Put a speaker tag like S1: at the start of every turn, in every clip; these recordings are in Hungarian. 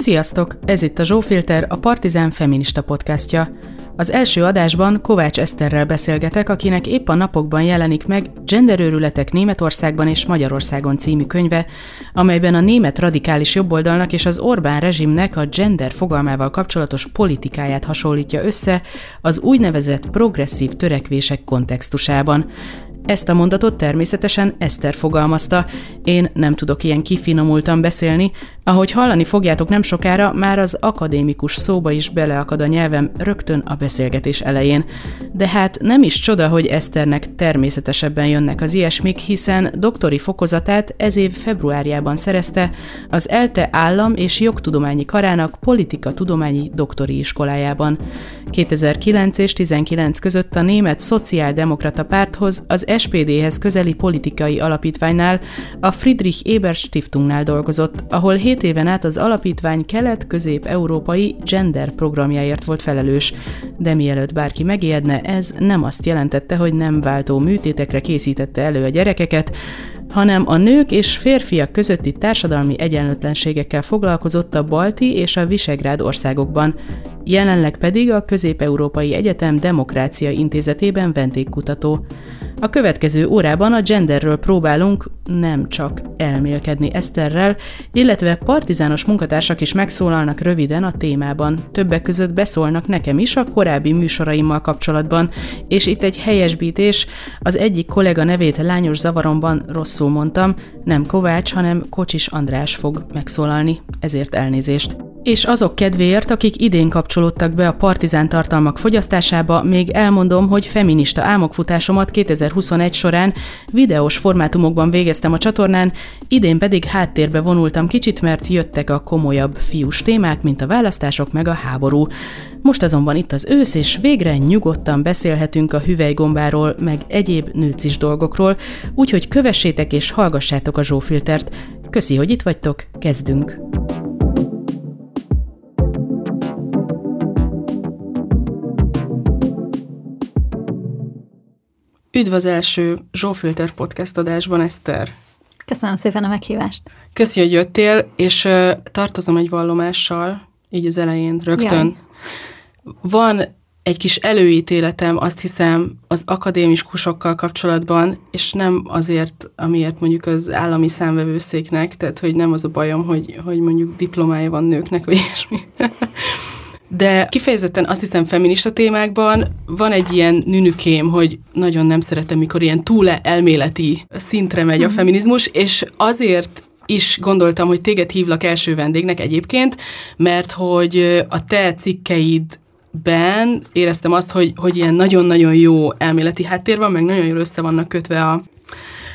S1: Sziasztok! Ez itt a Zsófilter, a Partizán feminista podcastja. Az első adásban Kovács Eszterrel beszélgetek, akinek épp a napokban jelenik meg Genderőrületek Németországban és Magyarországon című könyve, amelyben a német radikális jobboldalnak és az Orbán rezsimnek a gender fogalmával kapcsolatos politikáját hasonlítja össze az úgynevezett progresszív törekvések kontextusában. Ezt a mondatot természetesen Eszter fogalmazta. Én nem tudok ilyen kifinomultan beszélni, ahogy hallani fogjátok nem sokára, már az akadémikus szóba is beleakad a nyelvem rögtön a beszélgetés elején. De hát nem is csoda, hogy Eszternek természetesebben jönnek az ilyesmik, hiszen doktori fokozatát ez év februárjában szerezte az ELTE állam és jogtudományi karának politika tudományi doktori iskolájában. 2009 és 19 között a német szociáldemokrata párthoz, az SPD-hez közeli politikai alapítványnál, a Friedrich Ebert Stiftungnál dolgozott, ahol 7 éven át az alapítvány kelet-közép-európai gender programjáért volt felelős. De mielőtt bárki megijedne, ez nem azt jelentette, hogy nem váltó műtétekre készítette elő a gyerekeket, hanem a nők és férfiak közötti társadalmi egyenlőtlenségekkel foglalkozott a balti és a Visegrád országokban, jelenleg pedig a Közép-Európai Egyetem Demokrácia Intézetében vendégkutató. A következő órában a genderről próbálunk nem csak elmélkedni Eszterrel, illetve partizános munkatársak is megszólalnak röviden a témában. Többek között beszólnak nekem is a korábbi műsoraimmal kapcsolatban, és itt egy helyesbítés, az egyik kollega nevét lányos zavaromban rosszul mondtam, nem Kovács, hanem Kocsis András fog megszólalni, ezért elnézést. És azok kedvéért, akik idén kapcsolódtak be a partizán tartalmak fogyasztásába, még elmondom, hogy feminista álmokfutásomat 2021 során videós formátumokban végeztem a csatornán, idén pedig háttérbe vonultam kicsit, mert jöttek a komolyabb fiús témák, mint a választások meg a háború. Most azonban itt az ősz, és végre nyugodtan beszélhetünk a hüvelygombáról, meg egyéb nőcis dolgokról, úgyhogy kövessétek és hallgassátok a Zsófiltert. Köszi, hogy itt vagytok, kezdünk! Üdv az első Zsófilter podcast adásban, Eszter!
S2: Köszönöm szépen a meghívást!
S1: Köszi, hogy jöttél, és uh, tartozom egy vallomással, így az elején rögtön. Jaj. Van egy kis előítéletem, azt hiszem, az akadémikusokkal kapcsolatban, és nem azért, amiért mondjuk az állami számvevőszéknek, tehát hogy nem az a bajom, hogy, hogy mondjuk diplomája van nőknek, vagy ilyesmi, de kifejezetten azt hiszem feminista témákban van egy ilyen nünükém, hogy nagyon nem szeretem, mikor ilyen túl elméleti szintre megy a mhm. feminizmus, és azért is gondoltam, hogy téged hívlak első vendégnek egyébként, mert hogy a te cikkeid ben éreztem azt, hogy, hogy ilyen nagyon-nagyon jó elméleti háttér van, meg nagyon jól össze vannak kötve a,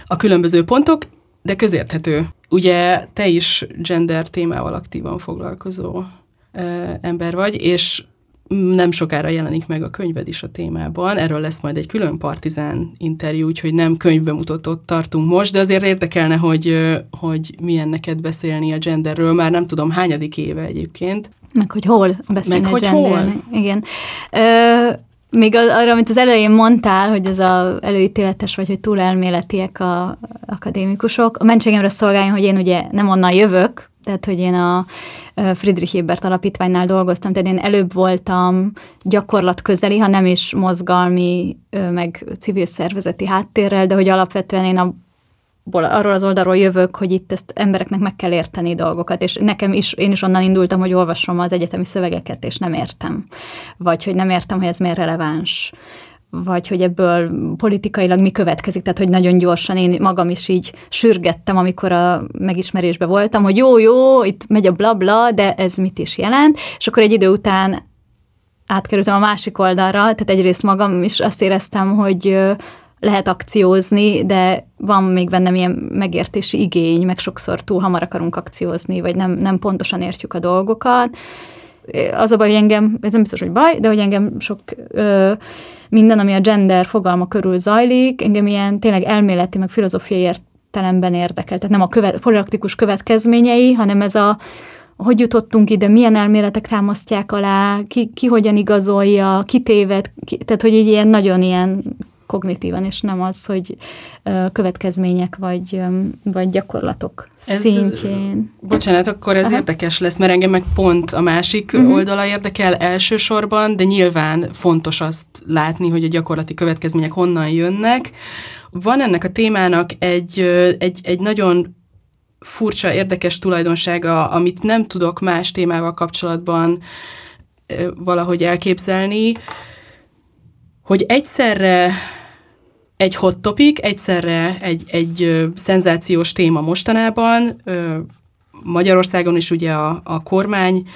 S1: a különböző pontok, de közérthető. Ugye te is gender témával aktívan foglalkozó ember vagy, és nem sokára jelenik meg a könyved is a témában. Erről lesz majd egy külön partizán interjú, úgyhogy nem könyvbemutatót tartunk most, de azért érdekelne, hogy, hogy milyen neked beszélni a genderről. Már nem tudom, hányadik éve egyébként.
S2: Meg hogy hol beszélni
S1: Meg
S2: a
S1: hogy hol?
S2: Igen. Ö, még arra, amit az elején mondtál, hogy ez a előítéletes vagy, hogy túl elméletiek a akadémikusok, a mentségemre szolgáljon, hogy én ugye nem onnan jövök, tehát hogy én a Friedrich Ebert alapítványnál dolgoztam, tehát én előbb voltam gyakorlat közeli, ha nem is mozgalmi, meg civil szervezeti háttérrel, de hogy alapvetően én a arról az oldalról jövök, hogy itt ezt embereknek meg kell érteni dolgokat, és nekem is, én is onnan indultam, hogy olvasom az egyetemi szövegeket, és nem értem. Vagy hogy nem értem, hogy ez miért releváns vagy hogy ebből politikailag mi következik, tehát hogy nagyon gyorsan én magam is így sürgettem, amikor a megismerésbe voltam, hogy jó, jó, itt megy a blabla, bla, de ez mit is jelent, és akkor egy idő után átkerültem a másik oldalra, tehát egyrészt magam is azt éreztem, hogy lehet akciózni, de van még bennem ilyen megértési igény, meg sokszor túl hamar akarunk akciózni, vagy nem, nem pontosan értjük a dolgokat. Az a baj, hogy engem, ez nem biztos, hogy baj, de hogy engem sok ö, minden, ami a gender fogalma körül zajlik, engem ilyen tényleg elméleti, meg filozófiai értelemben érdekel. Tehát nem a követ, praktikus következményei, hanem ez a, hogy jutottunk ide, milyen elméletek támasztják alá, ki, ki hogyan igazolja, ki téved, ki, tehát hogy így ilyen nagyon ilyen kognitívan, és nem az, hogy következmények vagy, vagy gyakorlatok ez, szintjén.
S3: Bocsánat, akkor ez Aha. érdekes lesz, mert engem meg pont a másik uh-huh. oldala érdekel elsősorban, de nyilván fontos azt látni, hogy a gyakorlati következmények honnan jönnek. Van ennek a témának egy, egy, egy nagyon furcsa, érdekes tulajdonsága, amit nem tudok más témával kapcsolatban valahogy elképzelni, hogy egyszerre egy hot topic, egyszerre egy, egy szenzációs téma mostanában, Magyarországon is ugye a, a kormány,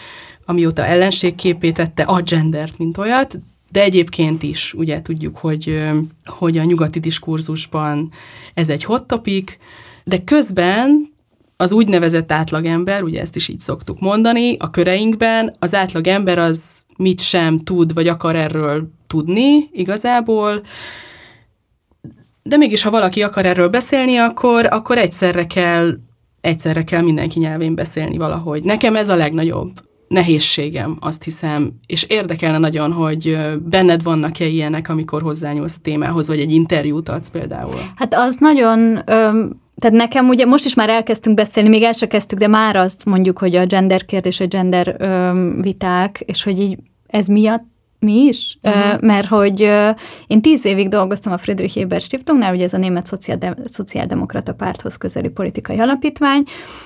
S3: amióta ellenségképé tette a gendert, mint olyat, de egyébként is ugye tudjuk, hogy, hogy a nyugati diskurzusban ez egy hot topic, de közben az úgynevezett átlagember, ugye ezt is így szoktuk mondani, a köreinkben az átlagember az mit sem tud, vagy akar erről tudni igazából, de mégis, ha valaki akar erről beszélni, akkor, akkor egyszerre kell, egyszerre kell mindenki nyelvén beszélni valahogy. Nekem ez a legnagyobb nehézségem, azt hiszem, és érdekelne nagyon, hogy benned vannak-e ilyenek, amikor hozzányúlsz a témához, vagy egy interjút adsz például.
S2: Hát az nagyon... Tehát nekem ugye most is már elkezdtünk beszélni, még el se kezdtük, de már azt mondjuk, hogy a gender kérdés, a gender viták, és hogy így ez miatt mi is, uh-huh. mert hogy én tíz évig dolgoztam a Friedrich Ebert Stiftungnál, ugye ez a német szociáldem- szociáldemokrata párthoz közeli politikai alapítvány,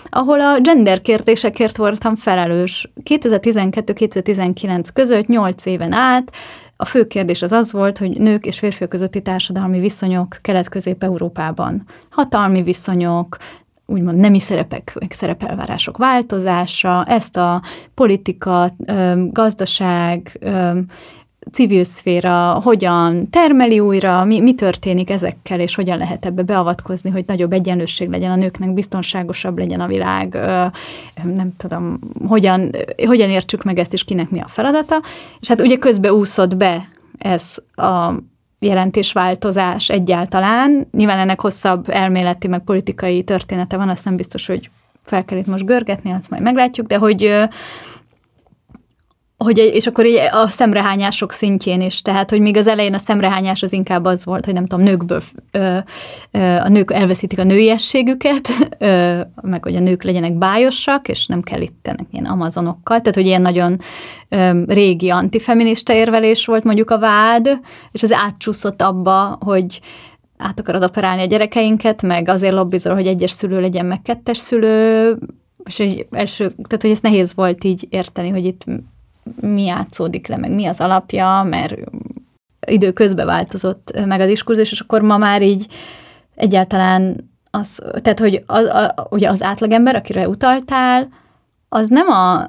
S2: ahol a gender kérdésekért voltam felelős. 2012-2019 között, nyolc éven át a fő kérdés az az volt, hogy nők és férfiak közötti társadalmi viszonyok Kelet-Közép-Európában. Hatalmi viszonyok, úgymond nemi szerepek, meg szerepelvárások változása, ezt a politika, gazdaság, civil szféra hogyan termeli újra, mi, mi történik ezekkel, és hogyan lehet ebbe beavatkozni, hogy nagyobb egyenlőség legyen a nőknek, biztonságosabb legyen a világ, nem tudom, hogyan, hogyan értsük meg ezt, és kinek mi a feladata. És hát ugye közbe úszott be ez a jelentésváltozás egyáltalán. Nyilván ennek hosszabb elméleti, meg politikai története van, azt nem biztos, hogy fel kell itt most görgetni, azt majd meglátjuk, de hogy hogy, és akkor így a szemrehányások szintjén is, tehát, hogy még az elején a szemrehányás az inkább az volt, hogy nem tudom, nőkből, ö, ö, a nők elveszítik a nőiességüket, ö, meg hogy a nők legyenek bájosak, és nem kell itt ilyen amazonokkal, tehát, hogy ilyen nagyon ö, régi antifeminista érvelés volt mondjuk a vád, és az átcsúszott abba, hogy át akarod operálni a gyerekeinket, meg azért lobbizol, hogy egyes szülő legyen, meg kettes szülő, és egy első, tehát hogy ez nehéz volt így érteni, hogy itt mi játszódik le, meg mi az alapja, mert idő közben változott meg a diskurzus, és akkor ma már így egyáltalán az, tehát hogy az, a, ugye az átlagember, akire utaltál, az nem a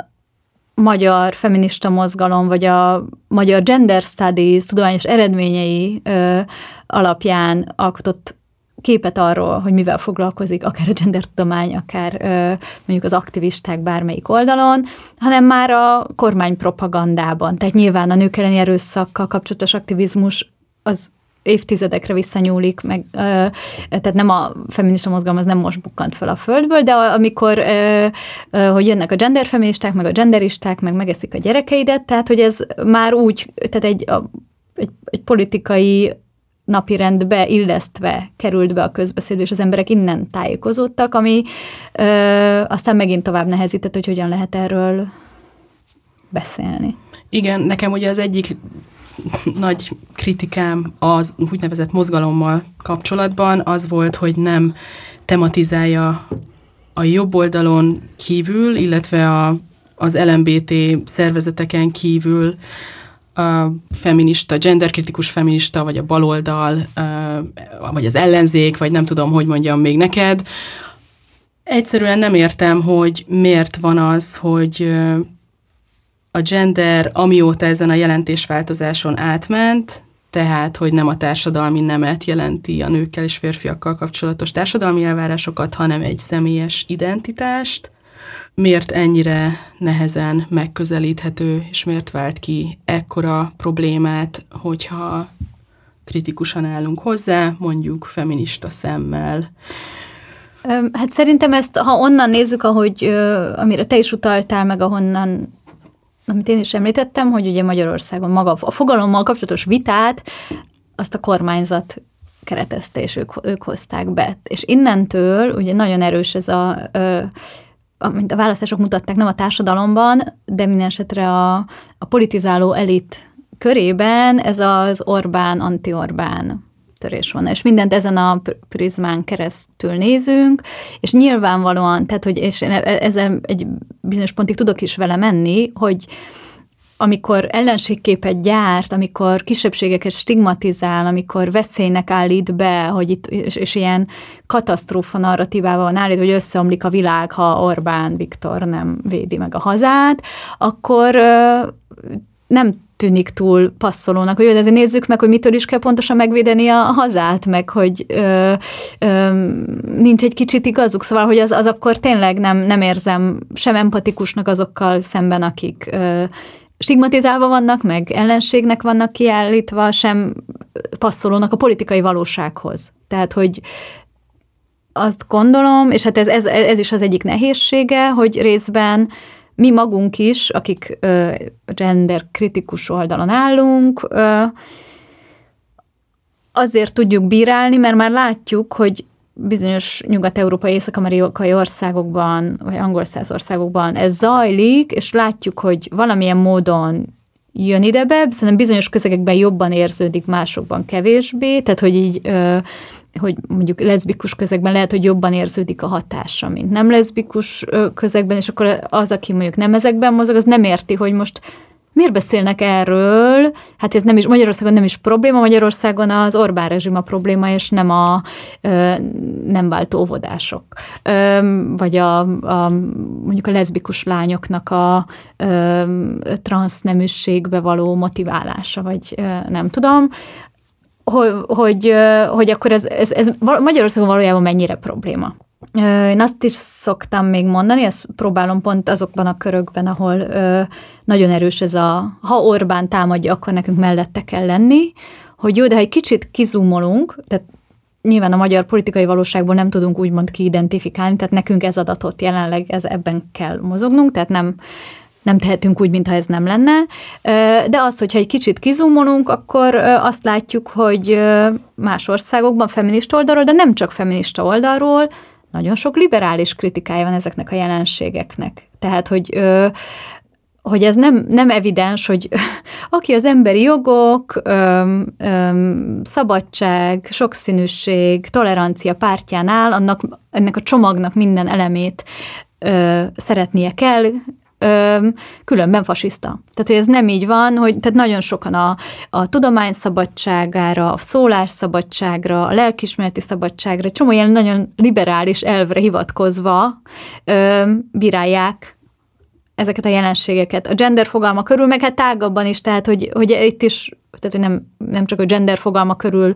S2: magyar feminista mozgalom, vagy a magyar gender studies tudományos eredményei ö, alapján alkotott képet arról, hogy mivel foglalkozik, akár a gendertudomány, akár ö, mondjuk az aktivisták bármelyik oldalon, hanem már a kormánypropagandában. Tehát nyilván a nők elleni erőszakkal kapcsolatos aktivizmus az évtizedekre visszanyúlik, meg, ö, tehát nem a feminista mozgalom az nem most bukkant fel a földből, de amikor, ö, ö, hogy jönnek a genderfeministák, meg a genderisták, meg megeszik a gyerekeidet, tehát hogy ez már úgy, tehát egy, a, egy, egy politikai napirendbe illesztve került be a közbeszéd, és az emberek innen tájékozódtak, ami ö, aztán megint tovább nehezített, hogy hogyan lehet erről beszélni.
S3: Igen, nekem ugye az egyik nagy kritikám az úgynevezett mozgalommal kapcsolatban az volt, hogy nem tematizálja a jobb oldalon kívül, illetve a, az LMBT szervezeteken kívül a feminista, genderkritikus feminista, vagy a baloldal, vagy az ellenzék, vagy nem tudom, hogy mondjam még neked. Egyszerűen nem értem, hogy miért van az, hogy a gender, amióta ezen a jelentésváltozáson átment, tehát, hogy nem a társadalmi nemet jelenti a nőkkel és férfiakkal kapcsolatos társadalmi elvárásokat, hanem egy személyes identitást, miért ennyire nehezen megközelíthető, és miért vált ki ekkora problémát, hogyha kritikusan állunk hozzá, mondjuk feminista szemmel.
S2: Hát szerintem ezt, ha onnan nézzük, ahogy, amire te is utaltál, meg ahonnan, amit én is említettem, hogy ugye Magyarországon maga a fogalommal kapcsolatos vitát azt a kormányzat keretezte, és ők, ők hozták be. És innentől ugye nagyon erős ez a, mint a választások mutatták, nem a társadalomban, de minden esetre a, a politizáló elit körében ez az Orbán, anti-Orbán törés van. És mindent ezen a prizmán keresztül nézünk, és nyilvánvalóan, tehát, hogy és e, ezzel egy bizonyos pontig tudok is vele menni, hogy amikor ellenségképet gyárt, amikor kisebbségeket stigmatizál, amikor veszélynek állít be, hogy itt, és, és ilyen katasztrófa narratívával van állít, hogy összeomlik a világ, ha Orbán Viktor nem védi meg a hazát, akkor nem tűnik túl passzolónak, hogy ezért nézzük meg, hogy mitől is kell pontosan megvédeni a hazát, meg hogy ö, ö, nincs egy kicsit igazuk, szóval, hogy az, az akkor tényleg nem, nem érzem sem empatikusnak azokkal szemben, akik ö, stigmatizálva vannak, meg ellenségnek vannak kiállítva, sem passzolónak a politikai valósághoz. Tehát, hogy azt gondolom, és hát ez, ez, ez is az egyik nehézsége, hogy részben mi magunk is, akik ö, gender kritikus oldalon állunk, ö, azért tudjuk bírálni, mert már látjuk, hogy bizonyos nyugat-európai, észak-amerikai országokban, vagy angol száz országokban ez zajlik, és látjuk, hogy valamilyen módon jön ide be, szerintem bizonyos közegekben jobban érződik, másokban kevésbé, tehát hogy így hogy mondjuk leszbikus közegben lehet, hogy jobban érződik a hatása, mint nem leszbikus közegben, és akkor az, aki mondjuk nem ezekben mozog, az nem érti, hogy most miért beszélnek erről? Hát ez nem is, Magyarországon nem is probléma, Magyarországon az Orbán rezsim a probléma, és nem a ö, nem váltó óvodások. Ö, vagy a, a, mondjuk a leszbikus lányoknak a ö, transzneműségbe való motiválása, vagy ö, nem tudom hogy, hogy, hogy akkor ez, ez, ez Magyarországon valójában mennyire probléma. Én azt is szoktam még mondani, ezt próbálom pont azokban a körökben, ahol nagyon erős ez a, ha Orbán támadja, akkor nekünk mellette kell lenni, hogy jó, de ha egy kicsit kizumolunk, tehát nyilván a magyar politikai valóságból nem tudunk úgymond kiidentifikálni, tehát nekünk ez adatot jelenleg ez ebben kell mozognunk, tehát nem, nem tehetünk úgy, mintha ez nem lenne. De az, hogyha egy kicsit kizumolunk, akkor azt látjuk, hogy más országokban feminista oldalról, de nem csak feminista oldalról, nagyon sok liberális kritikája van ezeknek a jelenségeknek. Tehát, hogy hogy ez nem, nem evidens, hogy aki az emberi jogok, öm, öm, szabadság, sokszínűség, tolerancia pártján áll, annak, ennek a csomagnak minden elemét ö, szeretnie kell, különben fasiszta. Tehát, hogy ez nem így van, hogy tehát nagyon sokan a, a tudomány szabadságára, a szólás szabadságra, a lelkismereti szabadságra, csomó ilyen nagyon liberális elvre hivatkozva ö, bírálják ezeket a jelenségeket. A gender fogalma körül, meg hát tágabban is, tehát hogy, hogy itt is, tehát hogy nem, nem csak a gender fogalma körül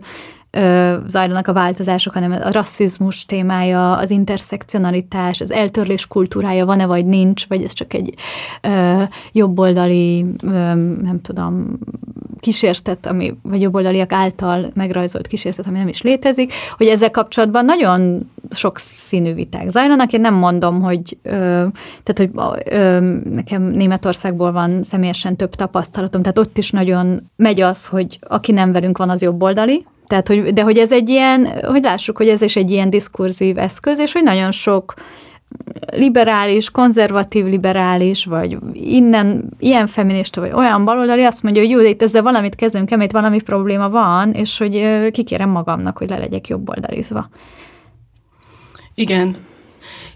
S2: ö, zajlanak a változások, hanem a rasszizmus témája, az interszekcionalitás, az eltörlés kultúrája van-e vagy nincs, vagy ez csak egy ö, jobboldali, ö, nem tudom, kísértet, ami, vagy jobboldaliak által megrajzolt kísértet, ami nem is létezik, hogy ezzel kapcsolatban nagyon sok színű viták zajlanak. Én nem mondom, hogy ö, tehát, hogy ö, nekem Németországból van személyesen több tapasztalatom, tehát ott is nagyon megy az, hogy aki nem velünk van, az jobboldali, tehát, hogy, de hogy ez egy ilyen, hogy lássuk, hogy ez is egy ilyen diskurzív eszköz, és hogy nagyon sok liberális, konzervatív liberális, vagy innen ilyen feminista, vagy olyan baloldali azt mondja, hogy jó, de itt ezzel valamit kezdünk, emiatt valami probléma van, és hogy kikérem magamnak, hogy le legyek jobboldalizva.
S3: Igen,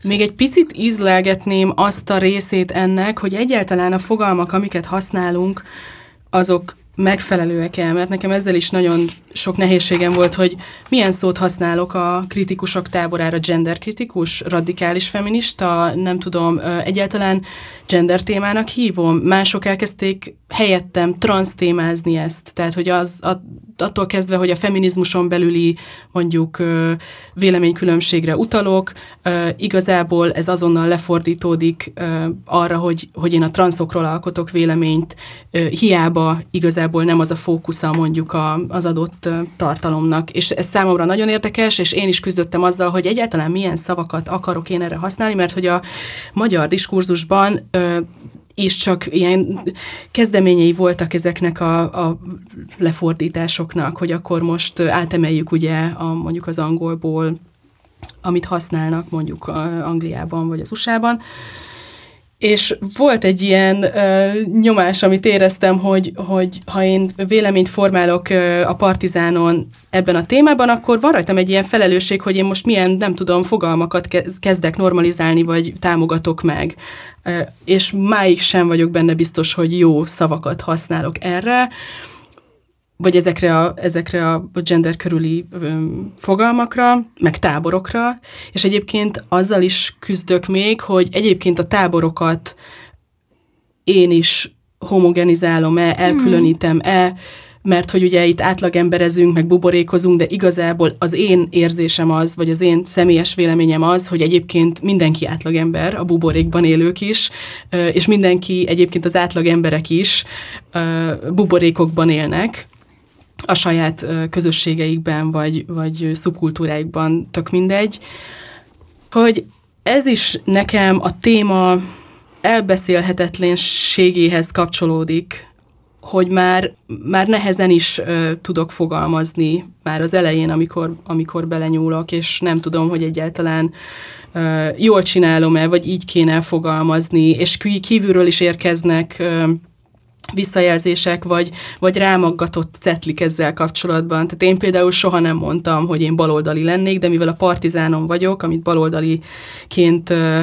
S3: még egy picit ízlelgetném azt a részét ennek, hogy egyáltalán a fogalmak, amiket használunk, azok megfelelőek el, mert nekem ezzel is nagyon sok nehézségem volt, hogy milyen szót használok a kritikusok táborára, genderkritikus, radikális feminista, nem tudom, egyáltalán gender témának hívom. Mások elkezdték helyettem transz témázni ezt, tehát hogy az attól kezdve, hogy a feminizmuson belüli mondjuk véleménykülönbségre utalok, igazából ez azonnal lefordítódik arra, hogy, hogy én a transzokról alkotok véleményt, hiába igazából nem az a fókusza mondjuk a, az adott tartalomnak. És ez számomra nagyon érdekes, és én is küzdöttem azzal, hogy egyáltalán milyen szavakat akarok én erre használni, mert hogy a magyar diskurzusban és csak ilyen kezdeményei voltak ezeknek a, a lefordításoknak, hogy akkor most átemeljük ugye a, mondjuk az angolból, amit használnak mondjuk Angliában vagy az USA-ban, és volt egy ilyen ö, nyomás, amit éreztem, hogy, hogy ha én véleményt formálok ö, a Partizánon ebben a témában, akkor van rajtam egy ilyen felelősség, hogy én most milyen, nem tudom, fogalmakat kezdek normalizálni, vagy támogatok meg. Ö, és máig sem vagyok benne biztos, hogy jó szavakat használok erre vagy ezekre a, ezekre a gender körüli öm, fogalmakra, meg táborokra, és egyébként azzal is küzdök még, hogy egyébként a táborokat én is homogenizálom-e, elkülönítem-e, mert hogy ugye itt átlagemberezünk, meg buborékozunk, de igazából az én érzésem az, vagy az én személyes véleményem az, hogy egyébként mindenki átlagember, a buborékban élők is, és mindenki, egyébként az átlagemberek is buborékokban élnek, a saját közösségeikben, vagy, vagy szubkultúráikban, tök mindegy, hogy ez is nekem a téma elbeszélhetetlenségéhez kapcsolódik, hogy már, már nehezen is ö, tudok fogalmazni már az elején, amikor, amikor belenyúlok, és nem tudom, hogy egyáltalán ö, jól csinálom-e, vagy így kéne fogalmazni, és kívülről is érkeznek ö, visszajelzések, vagy, vagy rámaggatott cetlik ezzel kapcsolatban. Tehát én például soha nem mondtam, hogy én baloldali lennék, de mivel a partizánom vagyok, amit baloldaliként uh,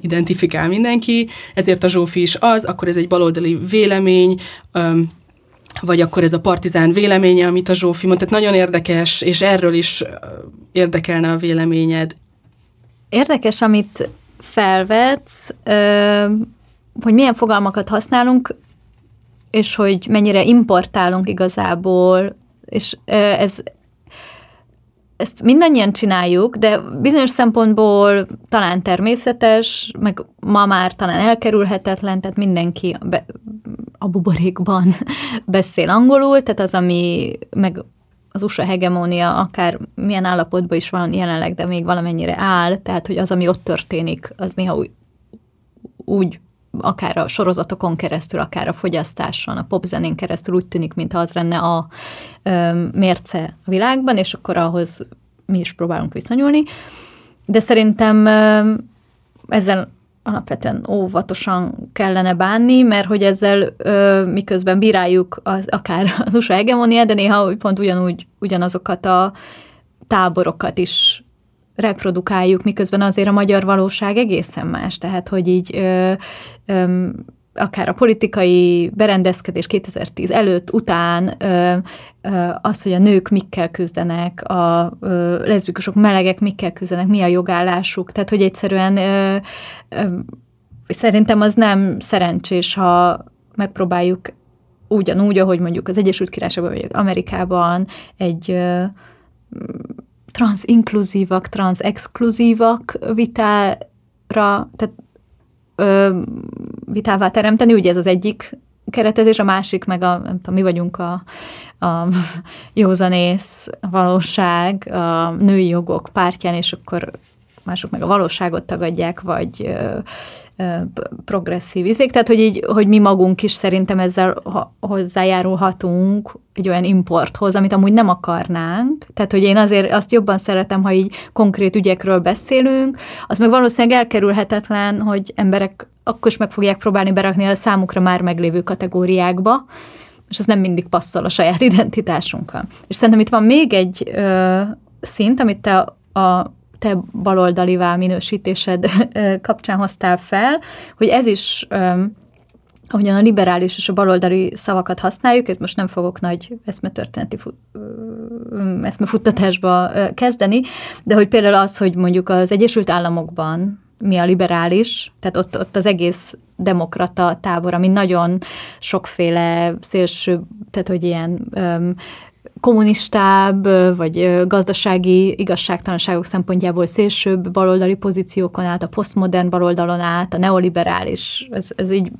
S3: identifikál mindenki, ezért a Zsófi is az, akkor ez egy baloldali vélemény, um, vagy akkor ez a partizán véleménye, amit a Zsófi mond. Tehát nagyon érdekes, és erről is érdekelne a véleményed.
S2: Érdekes, amit felvetsz, hogy milyen fogalmakat használunk, és hogy mennyire importálunk igazából, és ez, ezt mindannyian csináljuk, de bizonyos szempontból talán természetes, meg ma már talán elkerülhetetlen, tehát mindenki be, a buborékban beszél angolul, tehát az, ami meg az USA hegemónia akár milyen állapotban is van jelenleg, de még valamennyire áll, tehát hogy az, ami ott történik, az néha úgy, úgy akár a sorozatokon keresztül, akár a fogyasztáson, a popzenén keresztül úgy tűnik, mintha az lenne a mérce a világban, és akkor ahhoz mi is próbálunk viszonyulni. De szerintem ezzel alapvetően óvatosan kellene bánni, mert hogy ezzel ö, miközben bíráljuk az, akár az USA hegemoniát, de néha pont ugyanúgy ugyanazokat a táborokat is reprodukáljuk, miközben azért a magyar valóság egészen más. Tehát, hogy így ö, ö, akár a politikai berendezkedés 2010 előtt, után, ö, ö, az, hogy a nők mikkel küzdenek, a ö, leszbikusok, melegek mikkel küzdenek, mi a jogállásuk, tehát hogy egyszerűen ö, ö, szerintem az nem szerencsés, ha megpróbáljuk ugyanúgy, ahogy mondjuk az Egyesült Királyságban vagy Amerikában egy ö, transz-inkluzívak, transz-exkluzívak vitára, tehát ö, vitává teremteni, ugye ez az egyik keretezés, a másik meg a, nem tudom, mi vagyunk a, a józanész, valóság, a női jogok pártján, és akkor mások meg a valóságot tagadják, vagy progresszív izék, tehát hogy így, hogy mi magunk is szerintem ezzel hozzájárulhatunk egy olyan importhoz, amit amúgy nem akarnánk. Tehát, hogy én azért azt jobban szeretem, ha így konkrét ügyekről beszélünk, az meg valószínűleg elkerülhetetlen, hogy emberek akkor is meg fogják próbálni berakni a számukra már meglévő kategóriákba, és az nem mindig passzol a saját identitásunkkal. És szerintem itt van még egy ö, szint, amit te a te baloldalivá minősítésed kapcsán hoztál fel, hogy ez is ahogyan a liberális és a baloldali szavakat használjuk, itt most nem fogok nagy eszmetörténeti eszmefuttatásba kezdeni, de hogy például az, hogy mondjuk az Egyesült Államokban mi a liberális, tehát ott, ott az egész demokrata tábor, ami nagyon sokféle szélső, tehát hogy ilyen um, kommunistább, vagy gazdasági igazságtalanságok szempontjából szélsőbb baloldali pozíciókon át, a posztmodern baloldalon át, a neoliberális, ez, ez így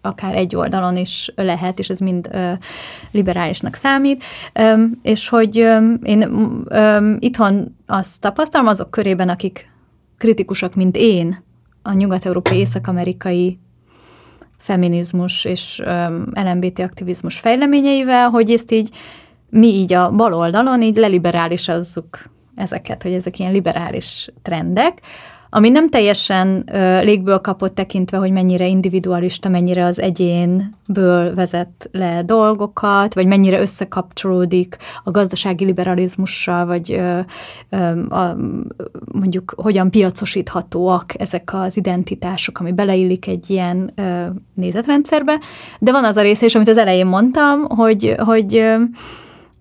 S2: akár egy oldalon is lehet, és ez mind ö, liberálisnak számít, ö, és hogy ö, én ö, itthon azt tapasztalom azok körében, akik kritikusak, mint én, a nyugat-európai, észak-amerikai feminizmus és LMBT aktivizmus fejleményeivel, hogy ezt így mi így a bal oldalon így leliberálisazzuk ezeket, hogy ezek ilyen liberális trendek, ami nem teljesen ö, légből kapott tekintve, hogy mennyire individualista, mennyire az egyénből vezet le dolgokat, vagy mennyire összekapcsolódik a gazdasági liberalizmussal, vagy ö, ö, a, mondjuk hogyan piacosíthatóak ezek az identitások, ami beleillik egy ilyen ö, nézetrendszerbe. De van az a része is, amit az elején mondtam, hogy, hogy ö,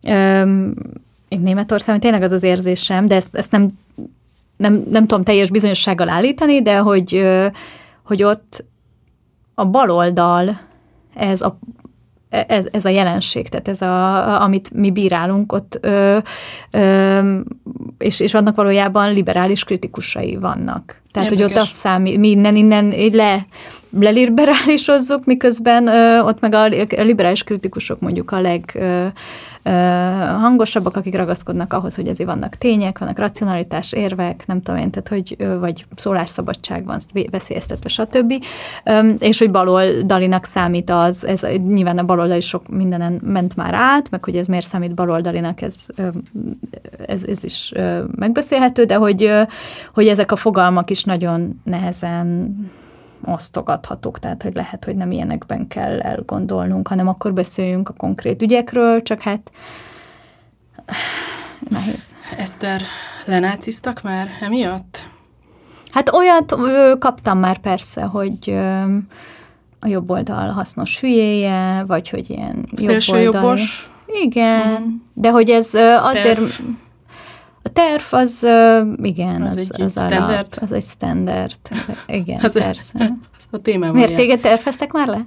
S2: ö, én Németországban tényleg az az érzésem, de ezt, ezt nem nem, nem tudom teljes bizonyossággal állítani, de hogy, hogy ott a baloldal ez a ez, ez a jelenség, tehát ez, a, amit mi bírálunk ott, ö, ö, és, és annak valójában liberális kritikusai vannak. Tehát, Érdekes. hogy ott azt számít, mi innen, innen le, leliberálisozzuk, miközben ö, ott meg a, a liberális kritikusok mondjuk a leg... Ö, hangosabbak, akik ragaszkodnak ahhoz, hogy azért vannak tények, vannak racionalitás, érvek, nem tudom én, tehát hogy, vagy szólásszabadság van veszélyeztetve, stb. És hogy baloldalinak számít az, ez nyilván a baloldal is sok mindenen ment már át, meg hogy ez miért számít baloldalinak, ez, ez, ez is megbeszélhető, de hogy, hogy ezek a fogalmak is nagyon nehezen osztogathatók, tehát hogy lehet, hogy nem ilyenekben kell elgondolnunk, hanem akkor beszéljünk a konkrét ügyekről, csak hát nehéz.
S3: Eszter, lenáciztak már emiatt?
S2: Hát olyat ö, kaptam már persze, hogy ö, a jobb oldal hasznos hülyéje, vagy hogy ilyen
S3: Szélső jobb jobbos?
S2: Igen, mm. de hogy ez ö, azért... Terv a terv az, igen, az, az, egy az, standard. Alap, az egy standard. Igen, az persze.
S3: Az a témában
S2: Miért téged terveztek már le?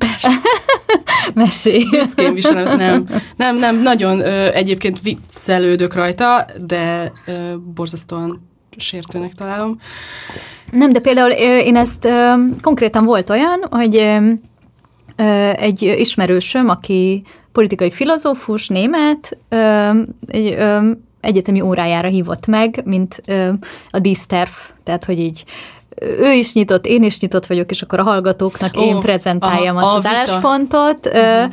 S2: Mesélj.
S3: Büszkén viselem, nem, nem, nem, nagyon ö, egyébként viccelődök rajta, de ö, borzasztóan sértőnek találom.
S2: Nem, de például én ezt ö, konkrétan volt olyan, hogy ö, egy ismerősöm, aki politikai filozófus, német, ö, egy, ö, egyetemi órájára hívott meg, mint a díszterv, tehát hogy így ő is nyitott, én is nyitott vagyok, és akkor a hallgatóknak oh, én prezentáljam aha, azt az álláspontot. Uh-huh.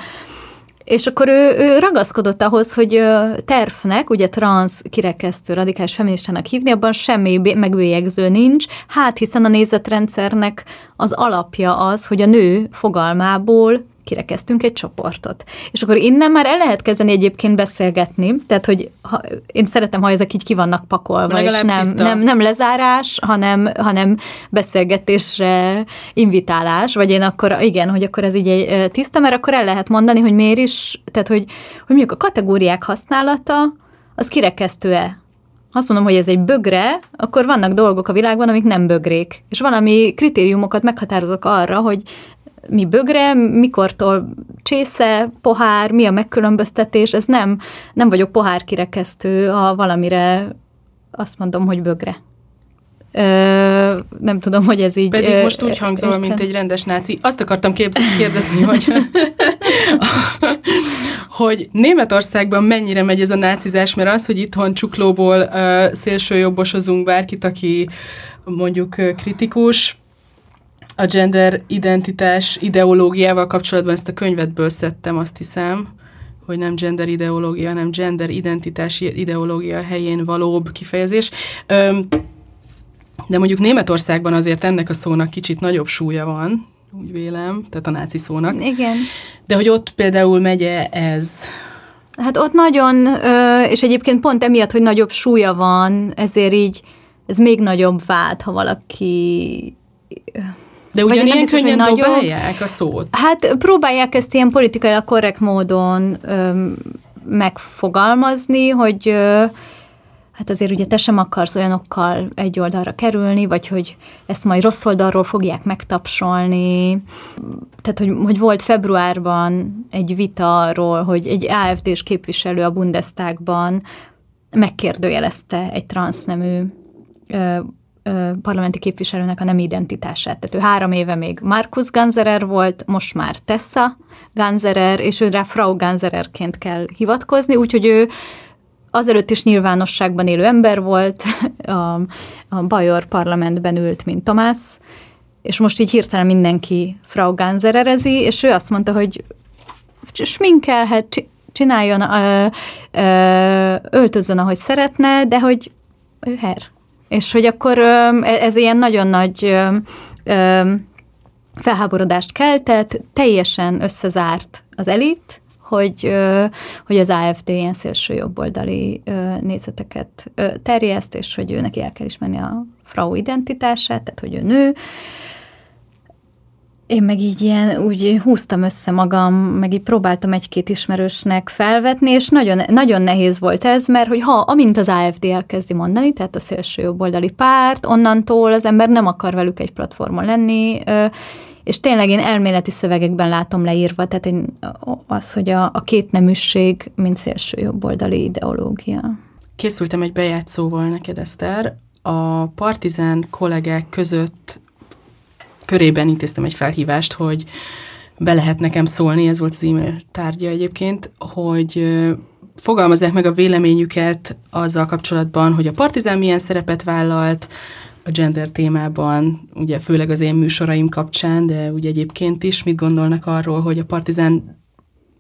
S2: És akkor ő, ő ragaszkodott ahhoz, hogy tervnek, ugye trans kirekesztő radikális feministának hívni, abban semmi megbélyegző nincs, hát hiszen a nézetrendszernek az alapja az, hogy a nő fogalmából kirekeztünk egy csoportot. És akkor innen már el lehet kezdeni egyébként beszélgetni, tehát hogy ha, én szeretem, ha ezek így ki vannak pakolva, és nem, nem, nem lezárás, hanem, hanem beszélgetésre invitálás, vagy én akkor, igen, hogy akkor ez így egy tiszta, mert akkor el lehet mondani, hogy miért is, tehát hogy, hogy mondjuk a kategóriák használata, az kirekesztő-e azt mondom, hogy ez egy bögre, akkor vannak dolgok a világban, amik nem bögrék. És valami kritériumokat meghatározok arra, hogy mi bögre, mikortól csésze, pohár, mi a megkülönböztetés, ez nem, nem vagyok pohárkirekesztő, ha valamire azt mondom, hogy bögre. Ö, nem tudom, hogy ez így...
S3: Pedig ö, most úgy hangzol, mint egy rendes náci. Azt akartam kérdezni, hogy, hogy Németországban mennyire megy ez a nácizás, mert az, hogy itthon csuklóból szélsőjobbosozunk bárkit, aki mondjuk kritikus, a gender identitás ideológiával kapcsolatban ezt a könyvetből szedtem, azt hiszem, hogy nem gender ideológia, hanem gender identitás ideológia helyén valóbb kifejezés. De mondjuk Németországban azért ennek a szónak kicsit nagyobb súlya van, úgy vélem, tehát a náci szónak.
S2: Igen.
S3: De hogy ott például megye ez?
S2: Hát ott nagyon, és egyébként pont emiatt, hogy nagyobb súlya van, ezért így ez még nagyobb vált, ha valaki
S3: de ugyanilyen biztos, könnyen nagyon, dobálják a szót?
S2: Hát próbálják ezt ilyen politikailag korrekt módon öm, megfogalmazni, hogy ö, hát azért ugye te sem akarsz olyanokkal egy oldalra kerülni, vagy hogy ezt majd rossz oldalról fogják megtapsolni. Tehát, hogy, hogy volt februárban egy vita arról, hogy egy AFD-s képviselő a Bundestagban megkérdőjelezte egy transznemű parlamenti képviselőnek a nem identitását. Tehát ő három éve még Markus Ganzerer volt, most már Tessa Ganzerer, és őre Frau Ganzererként kell hivatkozni, úgyhogy ő azelőtt is nyilvánosságban élő ember volt, a, a Bajor parlamentben ült, mint Tomás, és most így hirtelen mindenki Frau Ganzererezi, és ő azt mondta, hogy sminkelhet, csináljon, ö, ö, öltözön, ahogy szeretne, de hogy ő her. És hogy akkor ö, ez ilyen nagyon nagy felháborodást keltett, teljesen összezárt az elit, hogy, hogy az AFD ilyen szélső jobboldali nézeteket terjeszt, és hogy ő neki el kell ismerni a frau identitását, tehát hogy ő nő, én meg így ilyen, úgy húztam össze magam, meg így próbáltam egy-két ismerősnek felvetni, és nagyon, nagyon nehéz volt ez, mert hogy ha, amint az AFD elkezdi mondani, tehát a szélső jobboldali párt, onnantól az ember nem akar velük egy platformon lenni, és tényleg én elméleti szövegekben látom leírva, tehát én, az, hogy a, a két neműség, mint szélső jobboldali ideológia.
S3: Készültem egy bejátszóval neked, Eszter. A partizán kollégák között körében intéztem egy felhívást, hogy be lehet nekem szólni, ez volt az e-mail tárgya egyébként, hogy fogalmazzák meg a véleményüket azzal kapcsolatban, hogy a Partizán milyen szerepet vállalt a gender témában, ugye főleg az én műsoraim kapcsán, de ugye egyébként is mit gondolnak arról, hogy a Partizán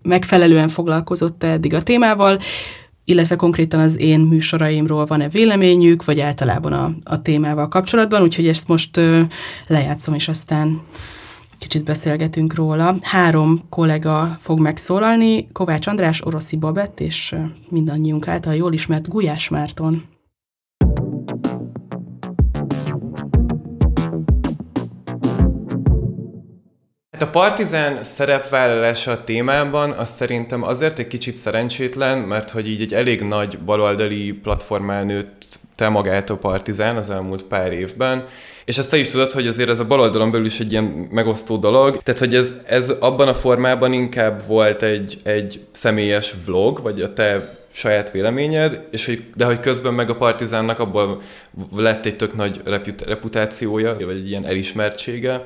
S3: megfelelően foglalkozott eddig a témával, illetve konkrétan az én műsoraimról van-e véleményük, vagy általában a, a témával kapcsolatban, úgyhogy ezt most ö, lejátszom, és aztán kicsit beszélgetünk róla. Három kollega fog megszólalni, Kovács András, Oroszi Babett, és mindannyiunk által jól ismert Gulyás Márton.
S4: A Partizán szerepvállalása a témában az szerintem azért egy kicsit szerencsétlen, mert hogy így egy elég nagy baloldali platformán nőtt te magát a Partizán az elmúlt pár évben, és ezt te is tudod, hogy azért ez a baloldalon belül is egy ilyen megosztó dolog, tehát hogy ez, ez abban a formában inkább volt egy, egy személyes vlog, vagy a te saját véleményed, és hogy, de hogy közben meg a Partizánnak abból lett egy tök nagy reputációja, vagy egy ilyen elismertsége,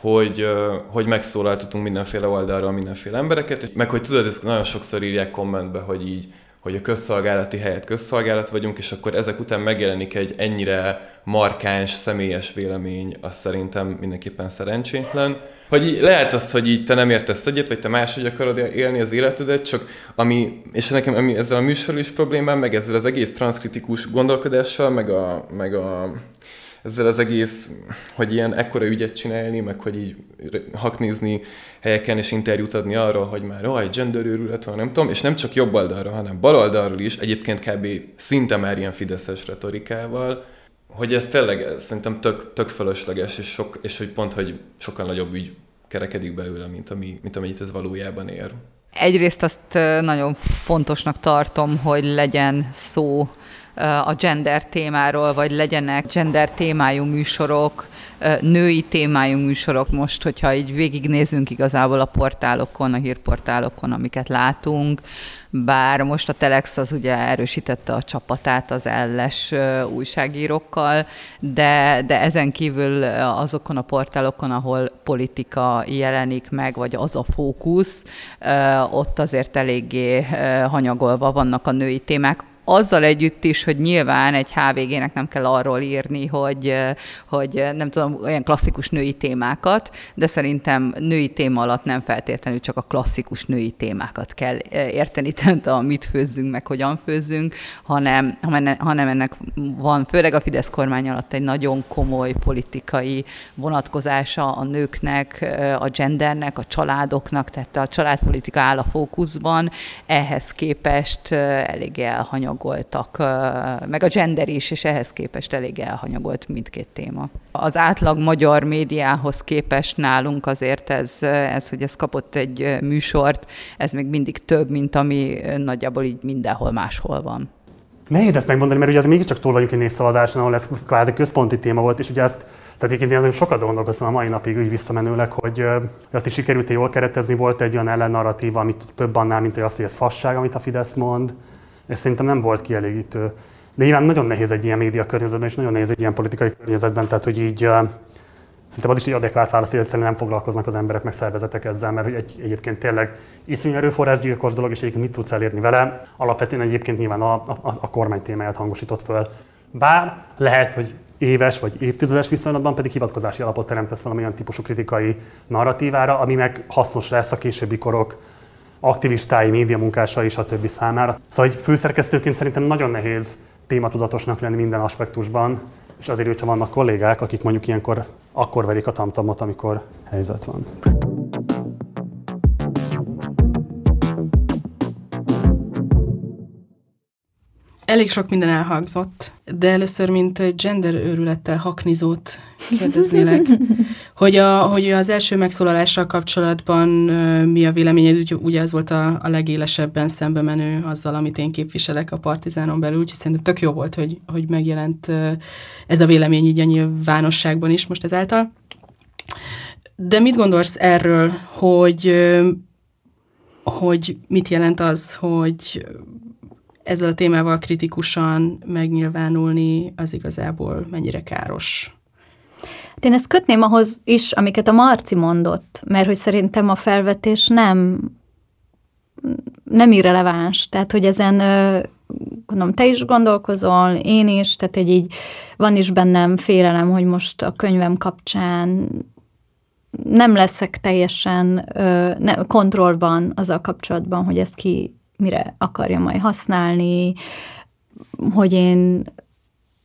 S4: hogy, hogy megszólaltatunk mindenféle oldalról mindenféle embereket, meg hogy tudod, ezt nagyon sokszor írják kommentbe, hogy így, hogy a közszolgálati helyet közszolgálat vagyunk, és akkor ezek után megjelenik egy ennyire markáns, személyes vélemény, az szerintem mindenképpen szerencsétlen. Hogy így, lehet az, hogy így te nem értesz egyet, vagy te máshogy akarod élni az életedet, csak ami, és nekem ami ezzel a műsorral is problémám, meg ezzel az egész transzkritikus gondolkodással, meg a, meg a ezzel az egész, hogy ilyen ekkora ügyet csinálni, meg hogy így haknézni helyeken és interjút adni arról, hogy már oh, egy gender őrület van, nem tudom, és nem csak jobb oldalra, hanem bal oldalról is, egyébként kb. szinte már ilyen fideszes retorikával, hogy ez tényleg ez szerintem tök, tök fölösleges, és, sok, és hogy pont, hogy sokkal nagyobb ügy kerekedik belőle, mint, ami, mint amennyit ez valójában ér.
S5: Egyrészt azt nagyon fontosnak tartom, hogy legyen szó a gender témáról, vagy legyenek gender témájú műsorok, női témájú műsorok most, hogyha így végignézünk igazából a portálokon, a hírportálokon, amiket látunk, bár most a Telex az ugye erősítette a csapatát az elles újságírókkal, de, de ezen kívül azokon a portálokon, ahol politika jelenik meg, vagy az a fókusz, ott azért eléggé hanyagolva vannak a női témák azzal együtt is, hogy nyilván egy HVG-nek nem kell arról írni, hogy, hogy nem tudom, olyan klasszikus női témákat, de szerintem női téma alatt nem feltétlenül csak a klasszikus női témákat kell érteni, tehát a mit főzzünk, meg hogyan főzzünk, hanem, hanem ennek van főleg a Fidesz kormány alatt egy nagyon komoly politikai vonatkozása a nőknek, a gendernek, a családoknak, tehát a családpolitika áll a fókuszban, ehhez képest elég elhanyag elhanyagoltak, meg a gender is, és ehhez képest elég elhanyagolt mindkét téma. Az átlag magyar médiához képest nálunk azért ez, ez hogy ez kapott egy műsort, ez még mindig több, mint ami nagyjából így mindenhol máshol van.
S6: Nehéz ezt megmondani, mert ugye ez mégiscsak túl vagyunk egy népszavazáson, ahol ez kvázi központi téma volt, és ugye ezt tehát egyébként én sokat gondolkoztam a mai napig úgy visszamenőleg, hogy, azt is sikerült jól keretezni, volt egy olyan ellennarratíva, amit több annál, mint hogy azt, hogy ez fasság, amit a Fidesz mond, és szerintem nem volt kielégítő. De nyilván nagyon nehéz egy ilyen média környezetben, és nagyon nehéz egy ilyen politikai környezetben, tehát hogy így Szerintem az is egy adekvát válasz, hogy egyszerűen nem foglalkoznak az emberek meg szervezetek ezzel, mert egy, egyébként tényleg iszonyú erőforrásgyilkos dolog, és egyébként mit tudsz elérni vele. Alapvetően egyébként nyilván a, a, a kormány témáját hangosított föl. Bár lehet, hogy éves vagy évtizedes viszonylatban pedig hivatkozási alapot teremtesz valamilyen típusú kritikai narratívára, ami meg hasznos lesz a későbbi korok aktivistái, médiamunkásai, stb. számára. Szóval egy főszerkesztőként szerintem nagyon nehéz tématudatosnak lenni minden aspektusban, és azért, hogyha vannak kollégák, akik mondjuk ilyenkor akkor verik a tamtamot, amikor helyzet van.
S3: Elég sok minden elhangzott, de először, mint gender őrülettel haknizót kérdeznélek, hogy, a, hogy az első megszólalással kapcsolatban mi a véleményed, ugye az volt a, a legélesebben szembe menő azzal, amit én képviselek a Partizánon belül, úgyhogy szerintem tök jó volt, hogy, hogy megjelent ez a vélemény így a nyilvánosságban is most ezáltal. De mit gondolsz erről, hogy, hogy mit jelent az, hogy ezzel a témával kritikusan megnyilvánulni, az igazából mennyire káros.
S2: Hát én ezt kötném ahhoz is, amiket a Marci mondott, mert hogy szerintem a felvetés nem nem irreleváns, tehát hogy ezen gondolom te is gondolkozol, én is, tehát egy így van is bennem félelem, hogy most a könyvem kapcsán nem leszek teljesen ö, ne, kontrollban azzal kapcsolatban, hogy ezt ki mire akarja majd használni, hogy én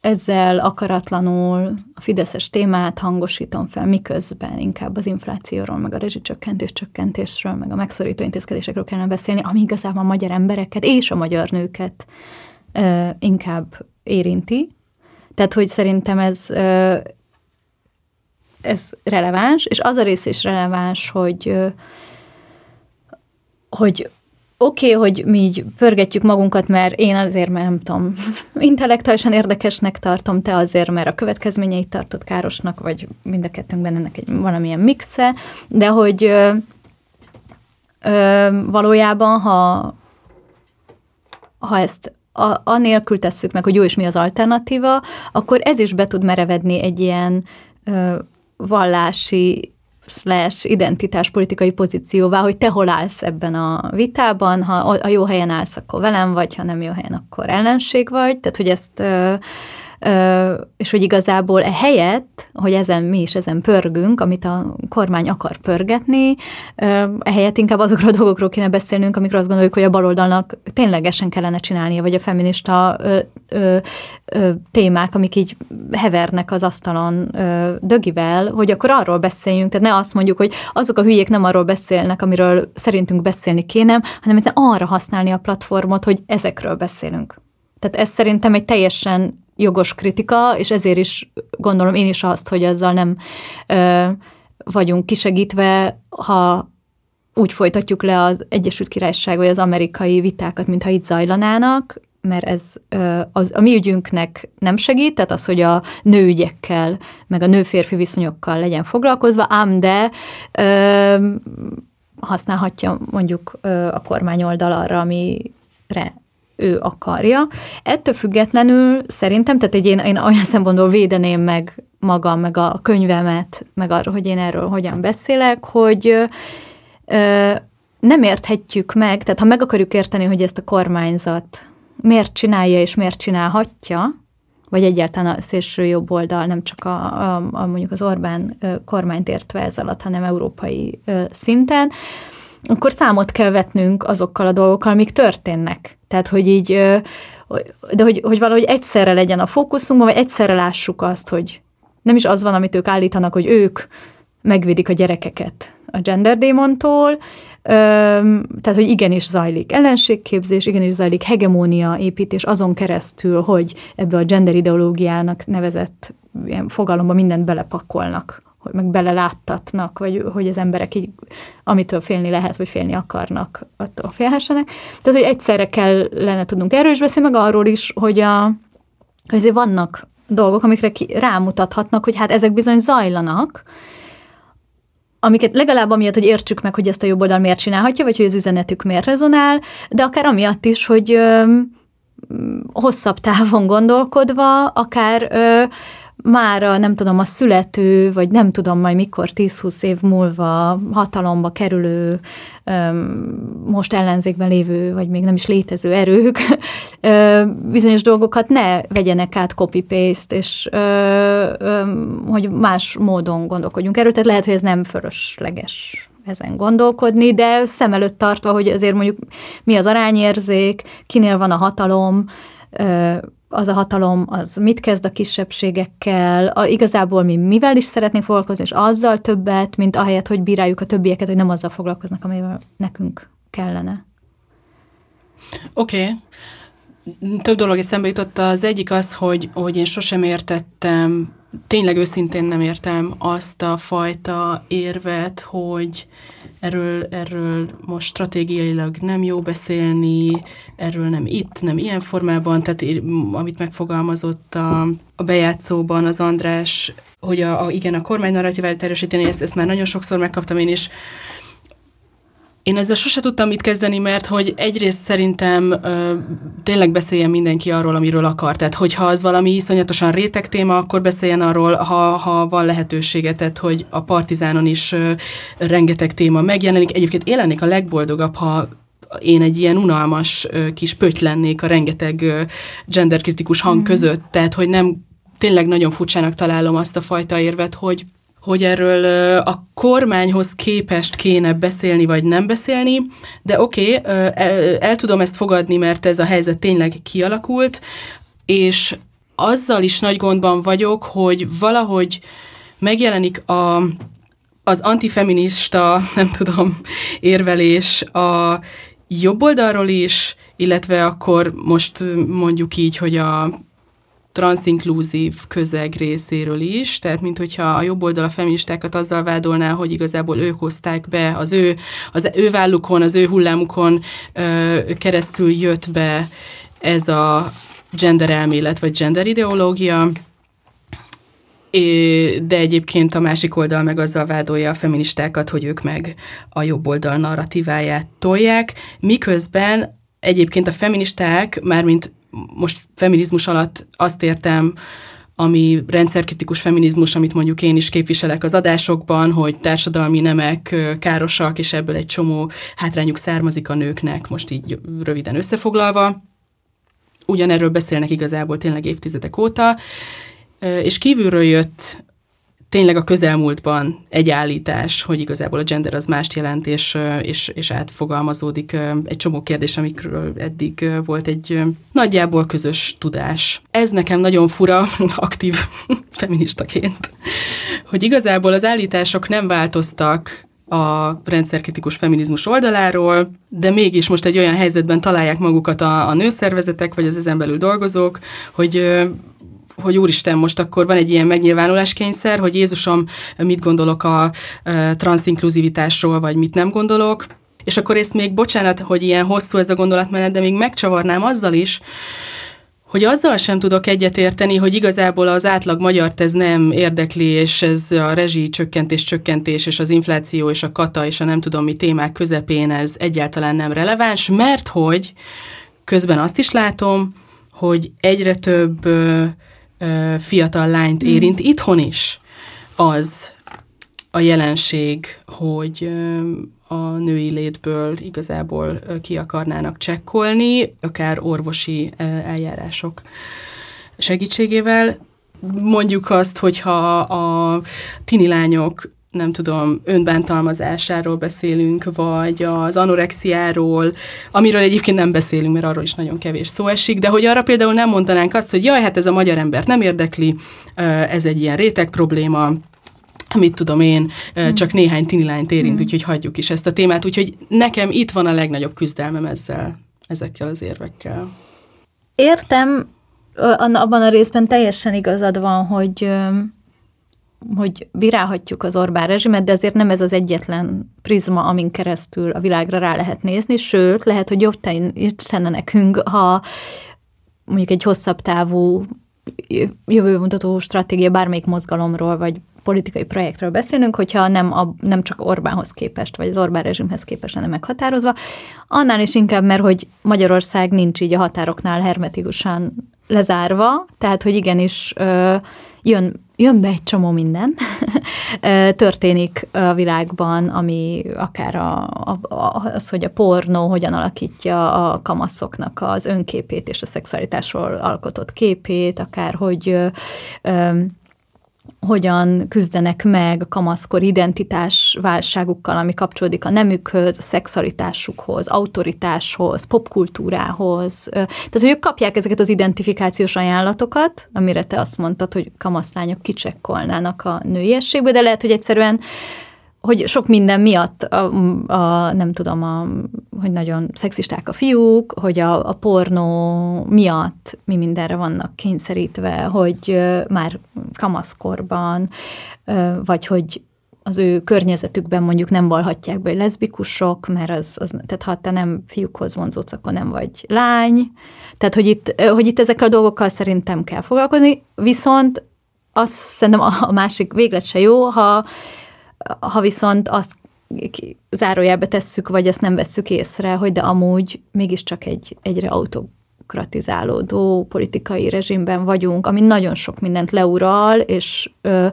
S2: ezzel akaratlanul a fideszes témát hangosítom fel, miközben inkább az inflációról, meg a rezsicsökkentés csökkentésről, meg a megszorító intézkedésekről kellene beszélni, ami igazából a magyar embereket és a magyar nőket ö, inkább érinti. Tehát, hogy szerintem ez, ö, ez releváns, és az a rész is releváns, hogy, ö, hogy oké, okay, hogy mi így pörgetjük magunkat, mert én azért, mert nem tudom, intellektuálisan érdekesnek tartom, te azért, mert a következményeit tartott károsnak, vagy mind a kettőnkben ennek egy valamilyen mixe, de hogy ö, ö, valójában, ha, ha ezt a, anélkül tesszük meg, hogy jó és mi az alternatíva, akkor ez is be tud merevedni egy ilyen ö, vallási slash identitáspolitikai pozícióvá, hogy te hol állsz ebben a vitában, ha a jó helyen állsz, akkor velem vagy, ha nem jó helyen, akkor ellenség vagy. Tehát, hogy ezt és hogy igazából e helyett, hogy ezen mi is ezen pörgünk, amit a kormány akar pörgetni, ehelyett inkább azokról a dolgokról kéne beszélnünk, amikről azt gondoljuk, hogy a baloldalnak ténylegesen kellene csinálnia, vagy a feminista ö, ö, ö, témák, amik így hevernek az asztalon ö, dögivel, hogy akkor arról beszéljünk, tehát ne azt mondjuk, hogy azok a hülyék nem arról beszélnek, amiről szerintünk beszélni kéne, hanem egyszerűen arra használni a platformot, hogy ezekről beszélünk. Tehát ez szerintem egy teljesen jogos kritika, és ezért is gondolom én is azt, hogy azzal nem ö, vagyunk kisegítve, ha úgy folytatjuk le az Egyesült Királyság vagy az amerikai vitákat, mintha itt zajlanának, mert ez az, a mi ügyünknek nem segít, tehát az, hogy a nőügyekkel, meg a nő-férfi viszonyokkal legyen foglalkozva, ám de ö, használhatja mondjuk ö, a kormány oldal arra, amire ő akarja. Ettől függetlenül szerintem, tehát egy én, én olyan szempontból védeném meg magam, meg a könyvemet, meg arról, hogy én erről hogyan beszélek, hogy ö, nem érthetjük meg, tehát ha meg akarjuk érteni, hogy ezt a kormányzat miért csinálja és miért csinálhatja, vagy egyáltalán a szélső jobb oldal nem csak a, a, a mondjuk az Orbán kormányt értve ez alatt, hanem európai szinten, akkor számot kell vetnünk azokkal a dolgokkal, amik történnek. Tehát, hogy így, de hogy, hogy valahogy egyszerre legyen a fókuszunkban, vagy egyszerre lássuk azt, hogy nem is az van, amit ők állítanak, hogy ők megvédik a gyerekeket a gender démontól, tehát, hogy igenis zajlik ellenségképzés, igenis zajlik hegemónia építés azon keresztül, hogy ebbe a gender ideológiának nevezett ilyen fogalomba mindent belepakolnak hogy meg beleláttatnak, vagy hogy az emberek így, amitől félni lehet, vagy félni akarnak, attól félhessenek. Tehát, hogy egyszerre kellene tudnunk erről is beszélni, meg arról is, hogy, a, azért vannak dolgok, amikre ki, rámutathatnak, hogy hát ezek bizony zajlanak, amiket legalább amiatt, hogy értsük meg, hogy ezt a jobb oldal miért csinálhatja, vagy hogy az üzenetük miért rezonál, de akár amiatt is, hogy ö, hosszabb távon gondolkodva, akár ö, mára nem tudom, a születő, vagy nem tudom majd mikor 10-20 év múlva hatalomba kerülő, most ellenzékben lévő, vagy még nem is létező erők bizonyos dolgokat ne vegyenek át copy-paste, és hogy más módon gondolkodjunk erről, tehát lehet, hogy ez nem fölösleges ezen gondolkodni, de szem előtt tartva, hogy azért mondjuk mi az arányérzék, kinél van a hatalom, az a hatalom, az mit kezd a kisebbségekkel, a, igazából mi mivel is szeretnénk foglalkozni, és azzal többet, mint ahelyett, hogy bíráljuk a többieket, hogy nem azzal foglalkoznak, amivel nekünk kellene.
S3: Oké. Okay. Több dolog eszembe jutott. Az egyik az, hogy, hogy én sosem értettem, tényleg őszintén nem értem azt a fajta érvet, hogy erről, erről most stratégiailag nem jó beszélni, erről nem itt, nem ilyen formában, tehát amit megfogalmazott a, a bejátszóban az András, hogy a, a igen, a kormány narratívát erősíteni, ezt, ezt már nagyon sokszor megkaptam én is, én ezzel sose tudtam mit kezdeni, mert hogy egyrészt szerintem ö, tényleg beszéljen mindenki arról, amiről akar. Tehát, hogyha az valami iszonyatosan réteg téma, akkor beszéljen arról, ha, ha van lehetősége, tehát, hogy a Partizánon is ö, rengeteg téma megjelenik. Egyébként én lennék a legboldogabb, ha én egy ilyen unalmas ö, kis pöty lennék a rengeteg ö, genderkritikus hang mm. között, tehát, hogy nem tényleg nagyon furcsának találom azt a fajta érvet, hogy hogy erről a kormányhoz képest kéne beszélni, vagy nem beszélni, de oké, okay, el, el tudom ezt fogadni, mert ez a helyzet tényleg kialakult, és azzal is nagy gondban vagyok, hogy valahogy megjelenik a, az antifeminista, nem tudom, érvelés a jobb oldalról is, illetve akkor most mondjuk így, hogy a transzinkluzív közeg részéről is, tehát mint hogyha a jobb oldal a feministákat azzal vádolná, hogy igazából ők hozták be, az ő, az ő vállukon, az ő hullámukon ö, keresztül jött be ez a gender elmélet, vagy gender ideológia, de egyébként a másik oldal meg azzal vádolja a feministákat, hogy ők meg a jobb oldal narratíváját tolják, miközben egyébként a feministák, mármint most feminizmus alatt azt értem, ami rendszerkritikus feminizmus, amit mondjuk én is képviselek az adásokban, hogy társadalmi nemek károsak, és ebből egy csomó hátrányuk származik a nőknek, most így röviden összefoglalva. Ugyanerről beszélnek igazából tényleg évtizedek óta, és kívülről jött tényleg a közelmúltban egy állítás, hogy igazából a gender az mást jelent, és, és, és átfogalmazódik egy csomó kérdés, amikről eddig volt egy nagyjából közös tudás. Ez nekem nagyon fura, aktív feministaként, hogy igazából az állítások nem változtak a rendszerkritikus feminizmus oldaláról, de mégis most egy olyan helyzetben találják magukat a, a nőszervezetek, vagy az ezen belül dolgozók, hogy hogy úristen, most akkor van egy ilyen megnyilvánuláskényszer, hogy Jézusom, mit gondolok a transzinkluzivitásról, vagy mit nem gondolok, és akkor ezt még, bocsánat, hogy ilyen hosszú ez a gondolatmenet, de még megcsavarnám azzal is, hogy azzal sem tudok egyetérteni, hogy igazából az átlag magyar ez nem érdekli, és ez a rezsi csökkentés, csökkentés, és az infláció, és a kata, és a nem tudom mi témák közepén ez egyáltalán nem releváns, mert hogy közben azt is látom, hogy egyre több fiatal lányt érint mm. itthon is, az a jelenség, hogy a női létből igazából ki akarnának csekkolni, akár orvosi eljárások segítségével. Mondjuk azt, hogyha a tini lányok nem tudom, önbántalmazásáról beszélünk, vagy az anorexiáról, amiről egyébként nem beszélünk, mert arról is nagyon kevés szó esik, de hogy arra például nem mondanánk azt, hogy jaj, hát ez a magyar embert nem érdekli, ez egy ilyen réteg probléma, mit tudom én, hmm. csak néhány tinilányt érint, hmm. úgyhogy hagyjuk is ezt a témát. Úgyhogy nekem itt van a legnagyobb küzdelmem ezzel, ezekkel az érvekkel.
S2: Értem, abban a részben teljesen igazad van, hogy hogy bírálhatjuk az Orbán rezsimet, de azért nem ez az egyetlen prizma, amin keresztül a világra rá lehet nézni, sőt, lehet, hogy jobb tenne nekünk, ha mondjuk egy hosszabb távú jövőmutató stratégia bármelyik mozgalomról, vagy politikai projektről beszélünk, hogyha nem, a, nem csak Orbánhoz képest, vagy az Orbán rezsimhez képest lenne meghatározva, annál is inkább, mert hogy Magyarország nincs így a határoknál hermetikusan lezárva, tehát hogy igenis ö, jön, jön be egy csomó minden, történik a világban, ami akár a, a, az, hogy a pornó hogyan alakítja a kamaszoknak az önképét és a szexualitásról alkotott képét, akár hogy ö, hogyan küzdenek meg a kamaszkor identitás válságukkal, ami kapcsolódik a nemükhöz, a szexualitásukhoz, autoritáshoz, popkultúrához. Tehát, hogy ők kapják ezeket az identifikációs ajánlatokat, amire te azt mondtad, hogy kamaszlányok kicsekkolnának a nőiességbe, de lehet, hogy egyszerűen hogy sok minden miatt, a, a, nem tudom, a, hogy nagyon szexisták a fiúk, hogy a, a pornó miatt mi mindenre vannak kényszerítve, hogy már kamaszkorban, vagy hogy az ő környezetükben mondjuk nem valhatják be, hogy leszbikusok, mert az, az, tehát ha te nem fiúkhoz vonzódsz, akkor nem vagy lány. Tehát, hogy itt, hogy itt ezekkel a dolgokkal szerintem kell foglalkozni, viszont azt szerintem a másik véglet se jó, ha ha viszont azt zárójelbe tesszük, vagy azt nem vesszük észre, hogy de amúgy mégiscsak egy egyre autokratizálódó politikai rezsimben vagyunk, ami nagyon sok mindent leural, és ö,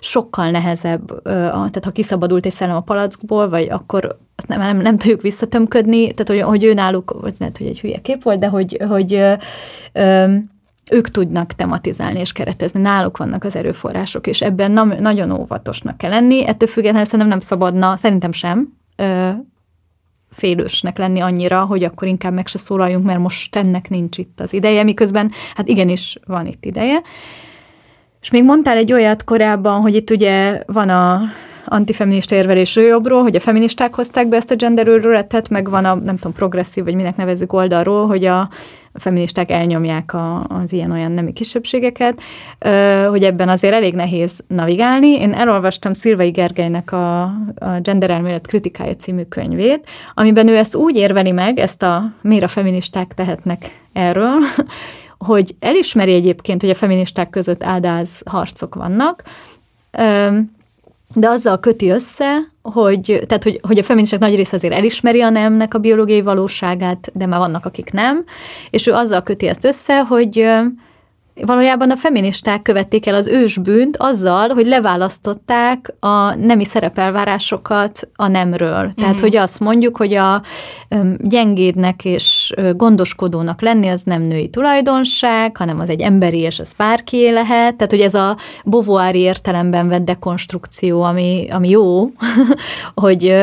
S2: sokkal nehezebb, ö, tehát ha kiszabadult egy szellem a palackból, vagy akkor azt nem, nem, nem tudjuk visszatömködni, tehát hogy, hogy ő náluk, ez lehet, hogy egy hülye kép volt, de hogy, hogy ö, ö, ők tudnak tematizálni és keretezni, náluk vannak az erőforrások, és ebben na- nagyon óvatosnak kell lenni. Ettől függetlenül szerintem nem szabadna, szerintem sem, ö, félősnek lenni annyira, hogy akkor inkább meg se szólaljunk, mert most ennek nincs itt az ideje, miközben hát igenis van itt ideje. És még mondtál egy olyat korábban, hogy itt ugye van a antifeminista érvelés jobbról, hogy a feministák hozták be ezt a gender őrületet, meg van a, nem tudom, progresszív, vagy minek nevezzük oldalról, hogy a, a feministák elnyomják a, az ilyen-olyan nemi kisebbségeket, hogy ebben azért elég nehéz navigálni. Én elolvastam Szilvai Gergelynek a, a Gender elmélet kritikája című könyvét, amiben ő ezt úgy érveli meg, ezt a miért a feministák tehetnek erről, hogy elismeri egyébként, hogy a feministák között áldáz harcok vannak, de azzal köti össze, hogy, tehát, hogy, hogy a feministák nagy része azért elismeri a nemnek a biológiai valóságát, de már vannak, akik nem, és ő azzal köti ezt össze, hogy valójában a feministák követték el az ősbűnt azzal, hogy leválasztották a nemi szerepelvárásokat a nemről. Tehát, uh-huh. hogy azt mondjuk, hogy a gyengédnek és gondoskodónak lenni az nem női tulajdonság, hanem az egy emberi, és ez bárki lehet. Tehát, hogy ez a bovoári értelemben vett dekonstrukció, ami, ami jó, hogy,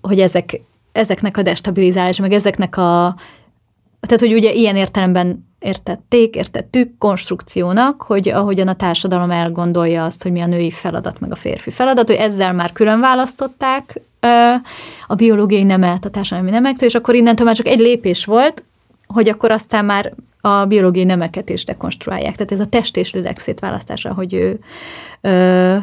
S2: hogy ezek, ezeknek a destabilizálás, meg ezeknek a tehát, hogy ugye ilyen értelemben értették, értettük konstrukciónak, hogy ahogyan a társadalom elgondolja azt, hogy mi a női feladat, meg a férfi feladat, hogy ezzel már külön választották a biológiai nemet a társadalmi nemektől, és akkor innentől már csak egy lépés volt, hogy akkor aztán már a biológiai nemeket is dekonstruálják. Tehát ez a test és lélek szétválasztása, hogy ő ö,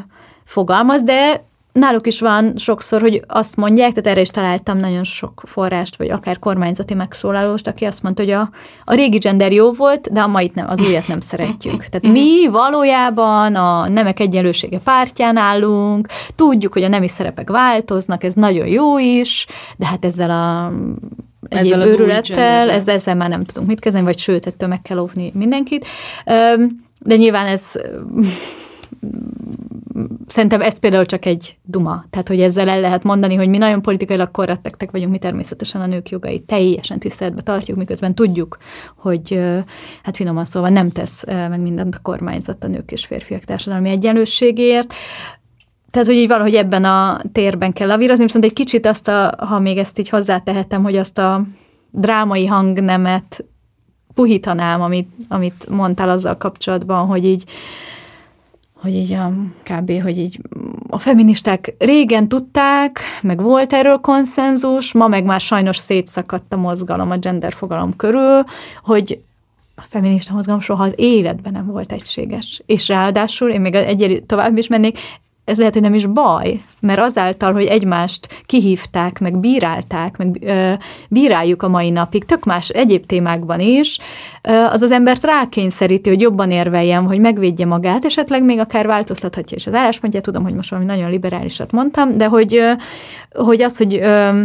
S2: fogalmaz, de náluk is van sokszor, hogy azt mondják, tehát erre is találtam nagyon sok forrást, vagy akár kormányzati megszólalóst, aki azt mondta, hogy a, a régi gender jó volt, de a mait nem, az újat nem szeretjük. Tehát mi valójában a nemek egyenlősége pártján állunk, tudjuk, hogy a nemi szerepek változnak, ez nagyon jó is, de hát ezzel a ezzel őrülettel, ezzel, ezzel már nem tudunk mit kezdeni, vagy sőt, ettől meg kell óvni mindenkit. De nyilván ez szerintem ez például csak egy duma. Tehát, hogy ezzel el lehet mondani, hogy mi nagyon politikailag korrektek vagyunk, mi természetesen a nők jogait teljesen tiszteletbe tartjuk, miközben tudjuk, hogy hát finoman szóval nem tesz meg mindent a kormányzat a nők és férfiak társadalmi egyenlőségéért. Tehát, hogy így valahogy ebben a térben kell lavírozni, viszont egy kicsit azt, a, ha még ezt így hozzátehetem, hogy azt a drámai hangnemet puhítanám, amit, amit mondtál azzal kapcsolatban, hogy így hogy így a kb. hogy így a feministák régen tudták, meg volt erről konszenzus, ma meg már sajnos szétszakadt a mozgalom, a gender fogalom körül, hogy a feminista mozgalom soha az életben nem volt egységes. És ráadásul, én még egy tovább is mennék, ez lehet, hogy nem is baj, mert azáltal, hogy egymást kihívták, meg bírálták, meg ö, bíráljuk a mai napig, tök más egyéb témákban is, ö, az az embert rákényszeríti, hogy jobban érveljem, hogy megvédje magát, esetleg még akár változtathatja is az álláspontját, tudom, hogy most valami nagyon liberálisat mondtam, de hogy, ö, hogy az, hogy ö,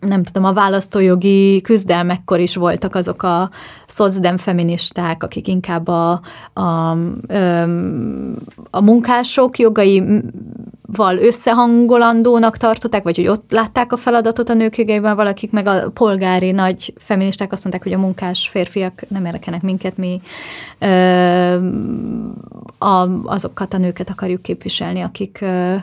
S2: nem tudom, a választójogi küzdelmekkor is voltak azok a szocdem feministák, akik inkább a, a, a munkások jogaival összehangolandónak tartották, vagy hogy ott látták a feladatot a nők jogaiban, valakik meg a polgári nagy feministák azt mondták, hogy a munkás férfiak nem érdekelnek minket, mi ö, a, azokat a nőket akarjuk képviselni, akik ö,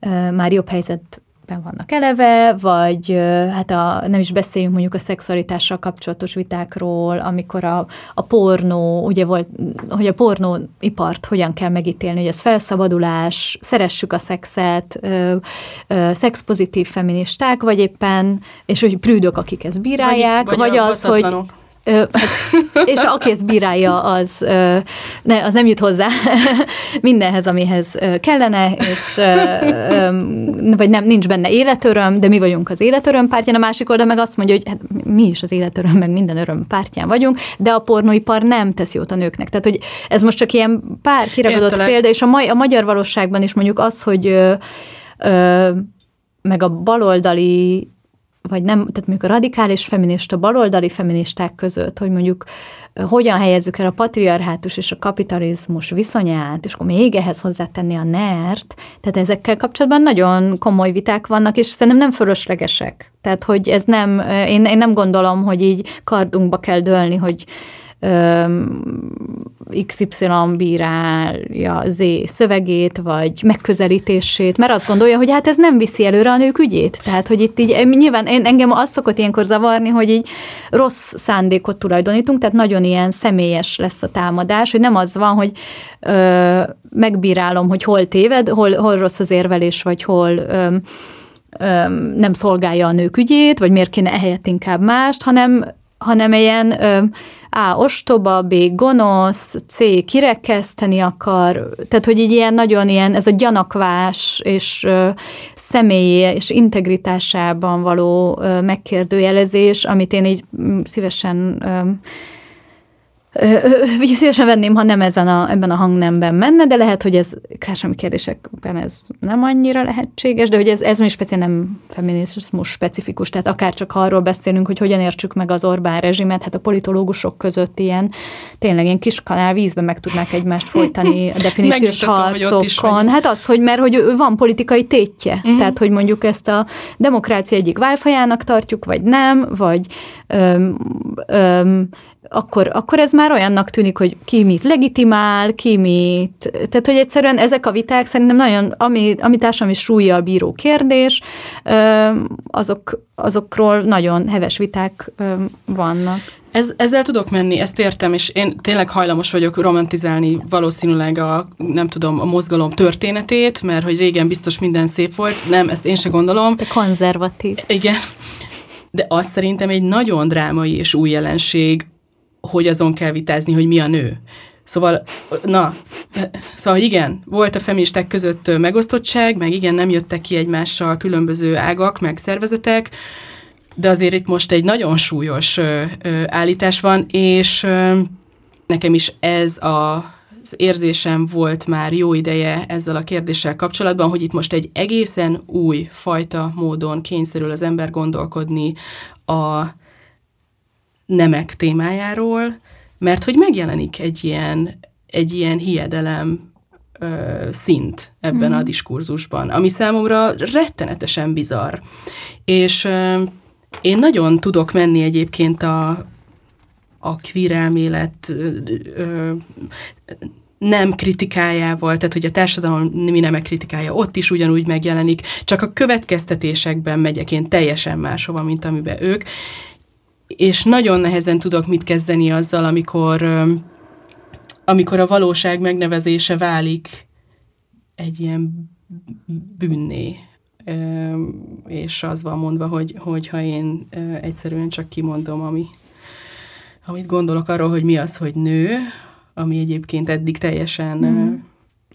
S2: ö, már jobb helyzet ben vannak eleve, vagy hát a, nem is beszéljünk mondjuk a szexualitással kapcsolatos vitákról, amikor a, a pornó, ugye volt, hogy a pornóipart hogyan kell megítélni, hogy ez felszabadulás, szeressük a szexet, ö, ö, szexpozitív feministák, vagy éppen, és hogy prűdök, akik ezt bírálják, vagy, vagy, vagy az, hogy és aki ezt bírálja, az, ne, az nem jut hozzá mindenhez, amihez kellene, és vagy nem, nincs benne életöröm, de mi vagyunk az életöröm pártján, a másik oldal meg azt mondja, hogy hát mi is az életöröm, meg minden öröm pártján vagyunk, de a pornóipar nem tesz jót a nőknek. Tehát, hogy ez most csak ilyen pár kiragadott Értelek. példa, és a, ma, a magyar valóságban is mondjuk az, hogy ö, ö, meg a baloldali vagy nem, tehát mondjuk a radikális feminista, baloldali feministák között, hogy mondjuk hogyan helyezzük el a patriarhátus és a kapitalizmus viszonyát, és akkor még ehhez hozzátenni a nert, tehát ezekkel kapcsolatban nagyon komoly viták vannak, és szerintem nem fölöslegesek. Tehát, hogy ez nem, én, én nem gondolom, hogy így kardunkba kell dőlni, hogy XY bírálja Z szövegét, vagy megközelítését, mert azt gondolja, hogy hát ez nem viszi előre a nők ügyét. Tehát, hogy itt így nyilván engem az szokott ilyenkor zavarni, hogy így rossz szándékot tulajdonítunk, tehát nagyon ilyen személyes lesz a támadás, hogy nem az van, hogy ö, megbírálom, hogy hol téved, hol, hol rossz az érvelés, vagy hol ö, nem szolgálja a nők ügyét, vagy miért kéne ehelyett inkább mást, hanem hanem ilyen ö, A. ostoba, B. gonosz, C. kirekeszteni akar, tehát hogy így ilyen nagyon ilyen, ez a gyanakvás és ö, személyi és integritásában való ö, megkérdőjelezés, amit én így szívesen ö, Ugye szívesen venném, ha nem ezen a, ebben a hangnemben menne, de lehet, hogy ez társadalmi kérdésekben ez nem annyira lehetséges, de hogy ez, ez még speciál nem feminizmus specifikus, tehát akár csak arról beszélünk, hogy hogyan értsük meg az Orbán rezsimet, hát a politológusok között ilyen, tényleg ilyen kis kanál vízben meg tudnák egymást folytani a definíciós harcokon. Hát az, hogy mert hogy van politikai tétje, uh-huh. tehát hogy mondjuk ezt a demokrácia egyik válfajának tartjuk, vagy nem, vagy öm, öm, akkor, akkor ez már olyannak tűnik, hogy ki mit legitimál, ki mit... Tehát, hogy egyszerűen ezek a viták szerintem nagyon, ami, ami társadalmi súlyjal bíró kérdés, azok, azokról nagyon heves viták vannak.
S3: Ez, ezzel tudok menni, ezt értem, és én tényleg hajlamos vagyok romantizálni valószínűleg a, nem tudom, a mozgalom történetét, mert hogy régen biztos minden szép volt. Nem, ezt én se gondolom.
S2: De konzervatív.
S3: Igen. De azt szerintem egy nagyon drámai és új jelenség, hogy azon kell vitázni, hogy mi a nő. Szóval, na, szóval igen, volt a feministák között megosztottság, meg igen, nem jöttek ki egymással különböző ágak, meg szervezetek, de azért itt most egy nagyon súlyos állítás van, és nekem is ez a az érzésem volt már jó ideje ezzel a kérdéssel kapcsolatban, hogy itt most egy egészen új fajta módon kényszerül az ember gondolkodni a nemek témájáról, mert hogy megjelenik egy ilyen, egy ilyen hiedelem ö, szint ebben mm. a mhm. diskurzusban, ami számomra rettenetesen bizarr. És ö, én nagyon tudok menni egyébként a, a queer elmélet ö, ö, nem kritikájával, tehát hogy a társadalom mi nemek kritikája ott is ugyanúgy megjelenik, csak a következtetésekben megyek én teljesen máshova, mint amiben ők, és nagyon nehezen tudok mit kezdeni azzal, amikor, amikor a valóság megnevezése válik egy ilyen bűnné, és az van mondva, hogy, hogy ha én egyszerűen csak kimondom, ami, amit gondolok arról, hogy mi az, hogy nő, ami egyébként eddig teljesen mm.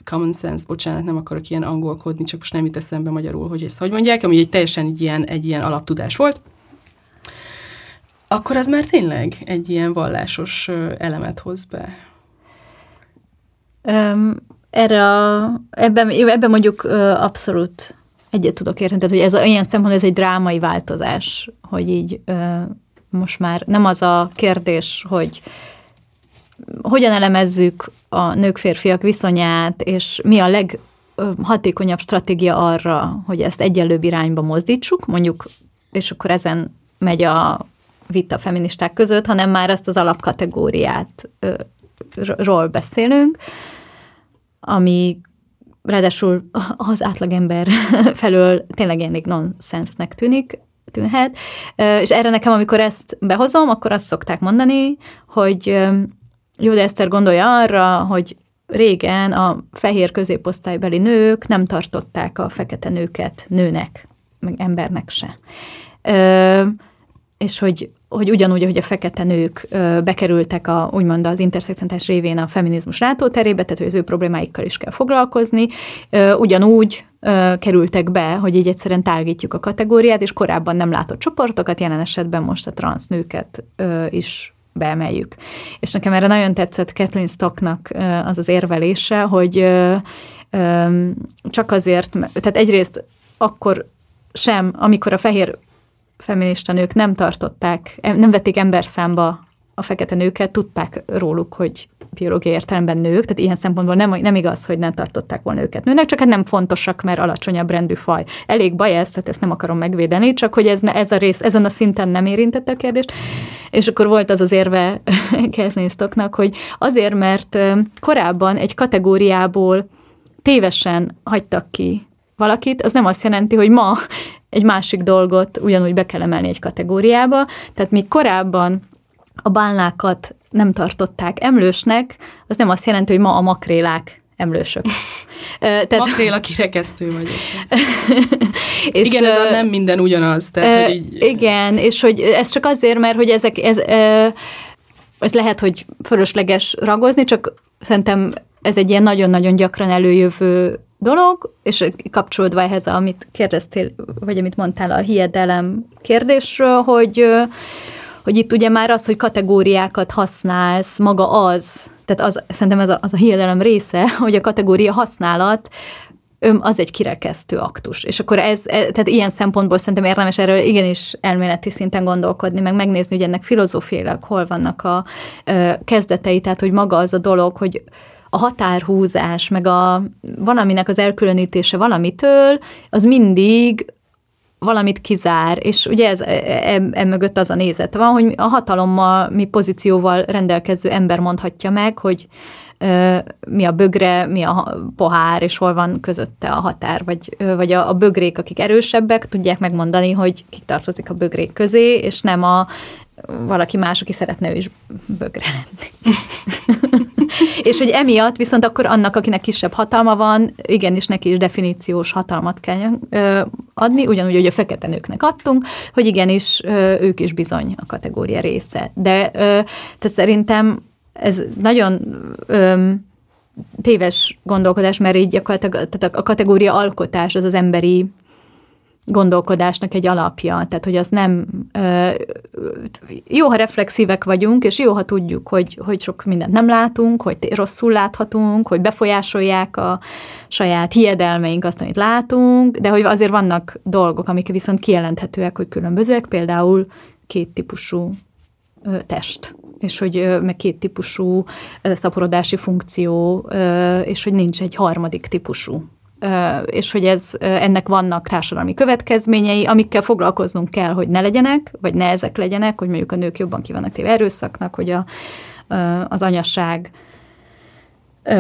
S3: common sense, bocsánat, nem akarok ilyen angolkodni, csak most nem jut eszembe magyarul, hogy ezt hogy mondják, ami egy teljesen egy ilyen, egy ilyen alaptudás volt akkor az már tényleg egy ilyen vallásos elemet hoz be.
S2: Um, erre a, ebben, ebben mondjuk abszolút egyet tudok érteni. Tehát, hogy ez ilyen szempontból ez egy drámai változás, hogy így ö, most már nem az a kérdés, hogy hogyan elemezzük a nők-férfiak viszonyát, és mi a leghatékonyabb stratégia arra, hogy ezt egyenlőbb irányba mozdítsuk, mondjuk, és akkor ezen megy a vita feministák között, hanem már ezt az alapkategóriát ról beszélünk, ami ráadásul az átlagember felől tényleg elég nonsensnek tűnik, tűnhet. És erre nekem, amikor ezt behozom, akkor azt szokták mondani, hogy jó, de Eszter gondolja arra, hogy régen a fehér középosztálybeli nők nem tartották a fekete nőket nőnek, meg embernek se. Ö, és hogy hogy ugyanúgy, hogy a fekete nők bekerültek a, úgymond az interszekcionális révén a feminizmus látóterébe, tehát hogy az ő problémáikkal is kell foglalkozni, ugyanúgy kerültek be, hogy így egyszerűen tágítjuk a kategóriát, és korábban nem látott csoportokat, jelen esetben most a transz nőket is beemeljük. És nekem erre nagyon tetszett Kathleen Stocknak az az érvelése, hogy csak azért, tehát egyrészt akkor sem, amikor a fehér feminista nők nem tartották, nem vették ember számba a fekete nőket, tudták róluk, hogy biológiai értelemben nők, tehát ilyen szempontból nem, nem igaz, hogy nem tartották volna őket nőnek, csak hát nem fontosak, mert alacsonyabb rendű faj. Elég baj ez, tehát ezt nem akarom megvédeni, csak hogy ez, ez a rész ezen a szinten nem érintette a kérdést. És akkor volt az az érve Kernésztoknak, hogy azért, mert korábban egy kategóriából tévesen hagytak ki valakit, az nem azt jelenti, hogy ma egy másik dolgot ugyanúgy be kell emelni egy kategóriába. Tehát míg korábban a bálnákat nem tartották emlősnek, az nem azt jelenti, hogy ma a makrélák emlősök.
S3: Tehát... Makréla kirekesztő vagy. és igen, ez nem minden ugyanaz. Tehát, hogy így...
S2: Igen, és hogy ez csak azért, mert hogy ezek, ez, ez lehet, hogy fölösleges ragozni, csak szerintem ez egy ilyen nagyon-nagyon gyakran előjövő dolog, és kapcsolódva ehhez, amit kérdeztél, vagy amit mondtál a hiedelem kérdésről, hogy, hogy itt ugye már az, hogy kategóriákat használsz, maga az, tehát az, szerintem ez a, az a hiedelem része, hogy a kategória használat az egy kirekesztő aktus. És akkor ez, e, tehát ilyen szempontból szerintem érdemes erről igenis elméleti szinten gondolkodni, meg megnézni, hogy ennek filozófiailag hol vannak a kezdetei, tehát hogy maga az a dolog, hogy a határhúzás, meg a valaminek az elkülönítése valamitől, az mindig valamit kizár, és ugye ez e, e, mögött az a nézet van, hogy a hatalommal, mi pozícióval rendelkező ember mondhatja meg, hogy e, mi a bögre, mi a pohár, és hol van közötte a határ, vagy, vagy a, a bögrék, akik erősebbek, tudják megmondani, hogy kik tartozik a bögrék közé, és nem a valaki más, aki szeretne ő is bögre lenni. és hogy emiatt viszont akkor annak, akinek kisebb hatalma van, igenis neki is definíciós hatalmat kell adni, ugyanúgy, hogy a fekete nőknek adtunk, hogy igenis ők is bizony a kategória része. De te szerintem ez nagyon téves gondolkodás, mert így gyakorlatilag tehát a kategória alkotás az az emberi gondolkodásnak egy alapja. Tehát, hogy az nem... Jó, ha reflexívek vagyunk, és jó, ha tudjuk, hogy, hogy sok mindent nem látunk, hogy rosszul láthatunk, hogy befolyásolják a saját hiedelmeink azt, amit látunk, de hogy azért vannak dolgok, amik viszont kijelenthetőek, hogy különbözőek, például két típusú test és hogy meg két típusú szaporodási funkció, és hogy nincs egy harmadik típusú és hogy ez, ennek vannak társadalmi következményei, amikkel foglalkoznunk kell, hogy ne legyenek, vagy ne ezek legyenek, hogy mondjuk a nők jobban kivannak téve erőszaknak, hogy a, az anyasság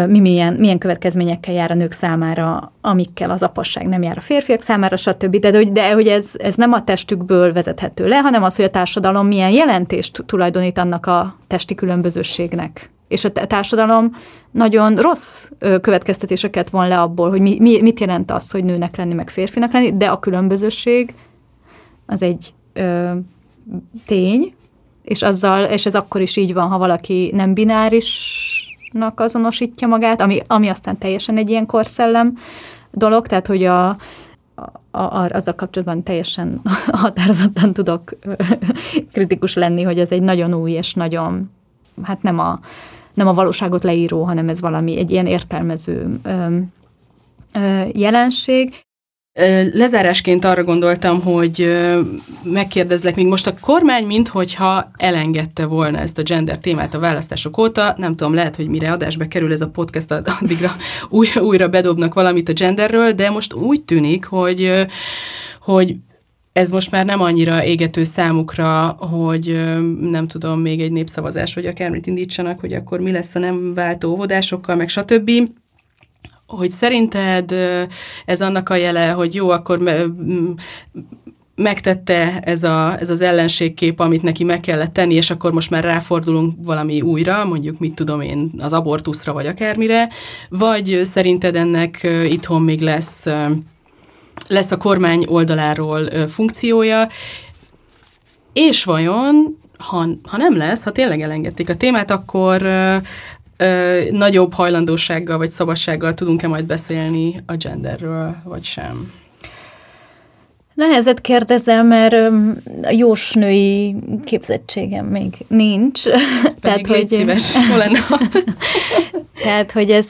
S2: mi milyen, milyen következményekkel jár a nők számára, amikkel az apasság nem jár a férfiak számára, stb. De, de, de hogy ez, ez nem a testükből vezethető le, hanem az, hogy a társadalom milyen jelentést tulajdonít annak a testi különbözőségnek és a társadalom nagyon rossz következtetéseket von le abból, hogy mi, mi, mit jelent az, hogy nőnek lenni, meg férfinak lenni, de a különbözőség az egy ö, tény, és azzal, és ez akkor is így van, ha valaki nem binárisnak azonosítja magát, ami, ami aztán teljesen egy ilyen korszellem dolog, tehát hogy a, a, a, azzal kapcsolatban teljesen határozottan tudok kritikus lenni, hogy ez egy nagyon új és nagyon, hát nem a nem a valóságot leíró, hanem ez valami egy ilyen értelmező jelenség.
S3: Lezárásként arra gondoltam, hogy megkérdezlek, még most a kormány, minthogyha elengedte volna ezt a gender témát a választások óta, nem tudom, lehet, hogy mire adásba kerül ez a podcast, addigra újra bedobnak valamit a genderről, de most úgy tűnik, hogy, hogy ez most már nem annyira égető számukra, hogy nem tudom, még egy népszavazás, vagy akármit indítsanak, hogy akkor mi lesz a nem váltó óvodásokkal, meg stb. Hogy szerinted ez annak a jele, hogy jó, akkor megtette ez, a, ez az ellenségkép, amit neki meg kellett tenni, és akkor most már ráfordulunk valami újra, mondjuk mit tudom én, az abortuszra vagy akármire, vagy szerinted ennek itthon még lesz, lesz a kormány oldaláról funkciója, és vajon ha, ha nem lesz, ha tényleg elengedték a témát, akkor ö, nagyobb hajlandósággal vagy szabadsággal tudunk-e majd beszélni a genderről, vagy sem?
S2: Nehezet kérdezem, mert a jósnői képzettségem még nincs.
S3: Pedig Tehát, hogy szíves.
S2: Tehát, hogy ez,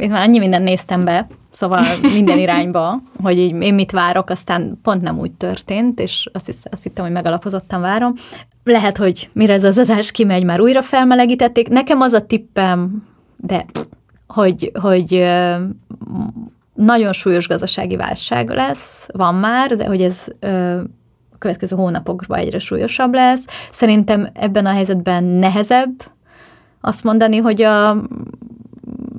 S2: én már annyi mindent néztem be, szóval minden irányba, hogy így én mit várok, aztán pont nem úgy történt, és azt, hisz, azt hittem, hogy megalapozottan várom. Lehet, hogy mire ez az adás kimegy, már újra felmelegítették. Nekem az a tippem, de hogy, hogy nagyon súlyos gazdasági válság lesz, van már, de hogy ez a következő hónapokban egyre súlyosabb lesz. Szerintem ebben a helyzetben nehezebb azt mondani, hogy a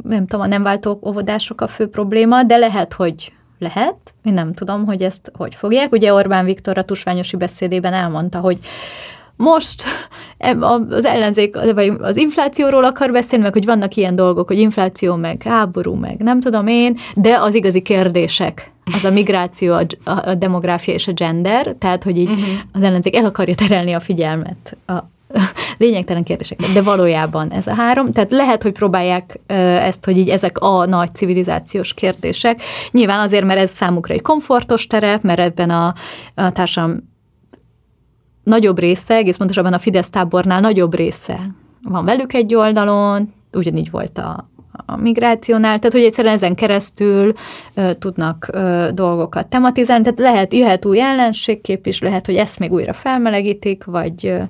S2: nem tudom, a nem váltó óvodások a fő probléma, de lehet, hogy lehet. Én nem tudom, hogy ezt hogy fogják. Ugye Orbán Viktor a tusványosi beszédében elmondta, hogy most az ellenzék, vagy az inflációról akar beszélni, meg hogy vannak ilyen dolgok, hogy infláció, meg háború, meg nem tudom én, de az igazi kérdések, az a migráció, a, demográfia és a gender, tehát hogy így uh-huh. az ellenzék el akarja terelni a figyelmet a, lényegtelen kérdések, de valójában ez a három. Tehát lehet, hogy próbálják ezt, hogy így ezek a nagy civilizációs kérdések. Nyilván azért, mert ez számukra egy komfortos terep, mert ebben a, a társadalom nagyobb része, egész pontosabban a Fidesz tábornál nagyobb része van velük egy oldalon, ugyanígy volt a, a migrációnál, tehát hogy egyszerűen ezen keresztül uh, tudnak uh, dolgokat tematizálni, tehát lehet, jöhet új ellenségkép is, lehet, hogy ezt még újra felmelegítik, vagy uh,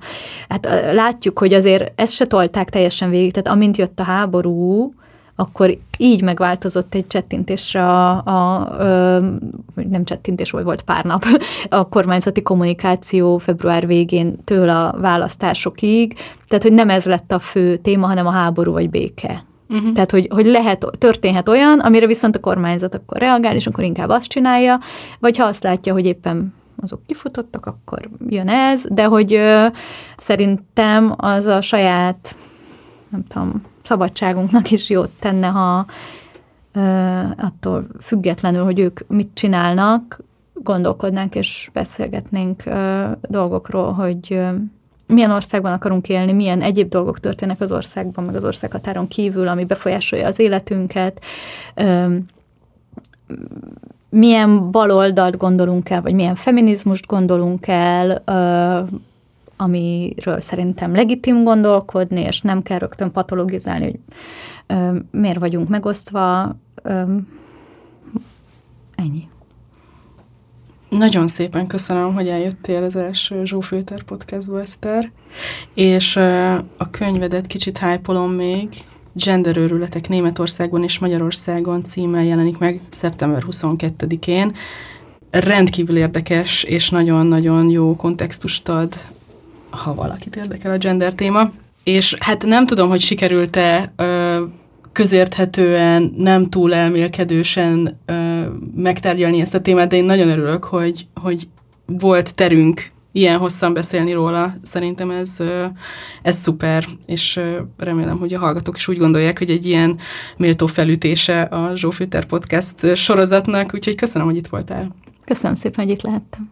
S2: hát uh, látjuk, hogy azért ezt se tolták teljesen végig, tehát amint jött a háború, akkor így megváltozott egy csettintésre a, a, a nem csettintés volt, volt pár nap, a kormányzati kommunikáció február végén től a választásokig, tehát hogy nem ez lett a fő téma, hanem a háború vagy béke. Uh-huh. Tehát, hogy, hogy lehet, történhet olyan, amire viszont a kormányzat akkor reagál, és akkor inkább azt csinálja, vagy ha azt látja, hogy éppen azok kifutottak, akkor jön ez, de hogy ö, szerintem az a saját, nem tudom, szabadságunknak is jót tenne, ha ö, attól függetlenül, hogy ők mit csinálnak, gondolkodnánk és beszélgetnénk ö, dolgokról, hogy ö, milyen országban akarunk élni, milyen egyéb dolgok történnek az országban, meg az országhatáron kívül, ami befolyásolja az életünket, milyen baloldalt gondolunk el, vagy milyen feminizmust gondolunk el, amiről szerintem legitim gondolkodni, és nem kell rögtön patologizálni, hogy miért vagyunk megosztva. Ennyi.
S3: Nagyon szépen köszönöm, hogy eljöttél az első Zsófilter podcastba, Eszter, és a könyvedet kicsit hypolom még, Genderőrületek Németországban és Magyarországon címmel jelenik meg szeptember 22-én. Rendkívül érdekes és nagyon-nagyon jó kontextust ad ha valakit érdekel a gender téma. És hát nem tudom, hogy sikerült-e közérthetően, nem túl elmélkedősen ö, megtárgyalni ezt a témát, de én nagyon örülök, hogy, hogy volt terünk ilyen hosszan beszélni róla. Szerintem ez, ez szuper, és remélem, hogy a hallgatók is úgy gondolják, hogy egy ilyen méltó felütése a Zsófilter Podcast sorozatnak, úgyhogy köszönöm, hogy itt voltál.
S2: Köszönöm szépen, hogy itt lehettem.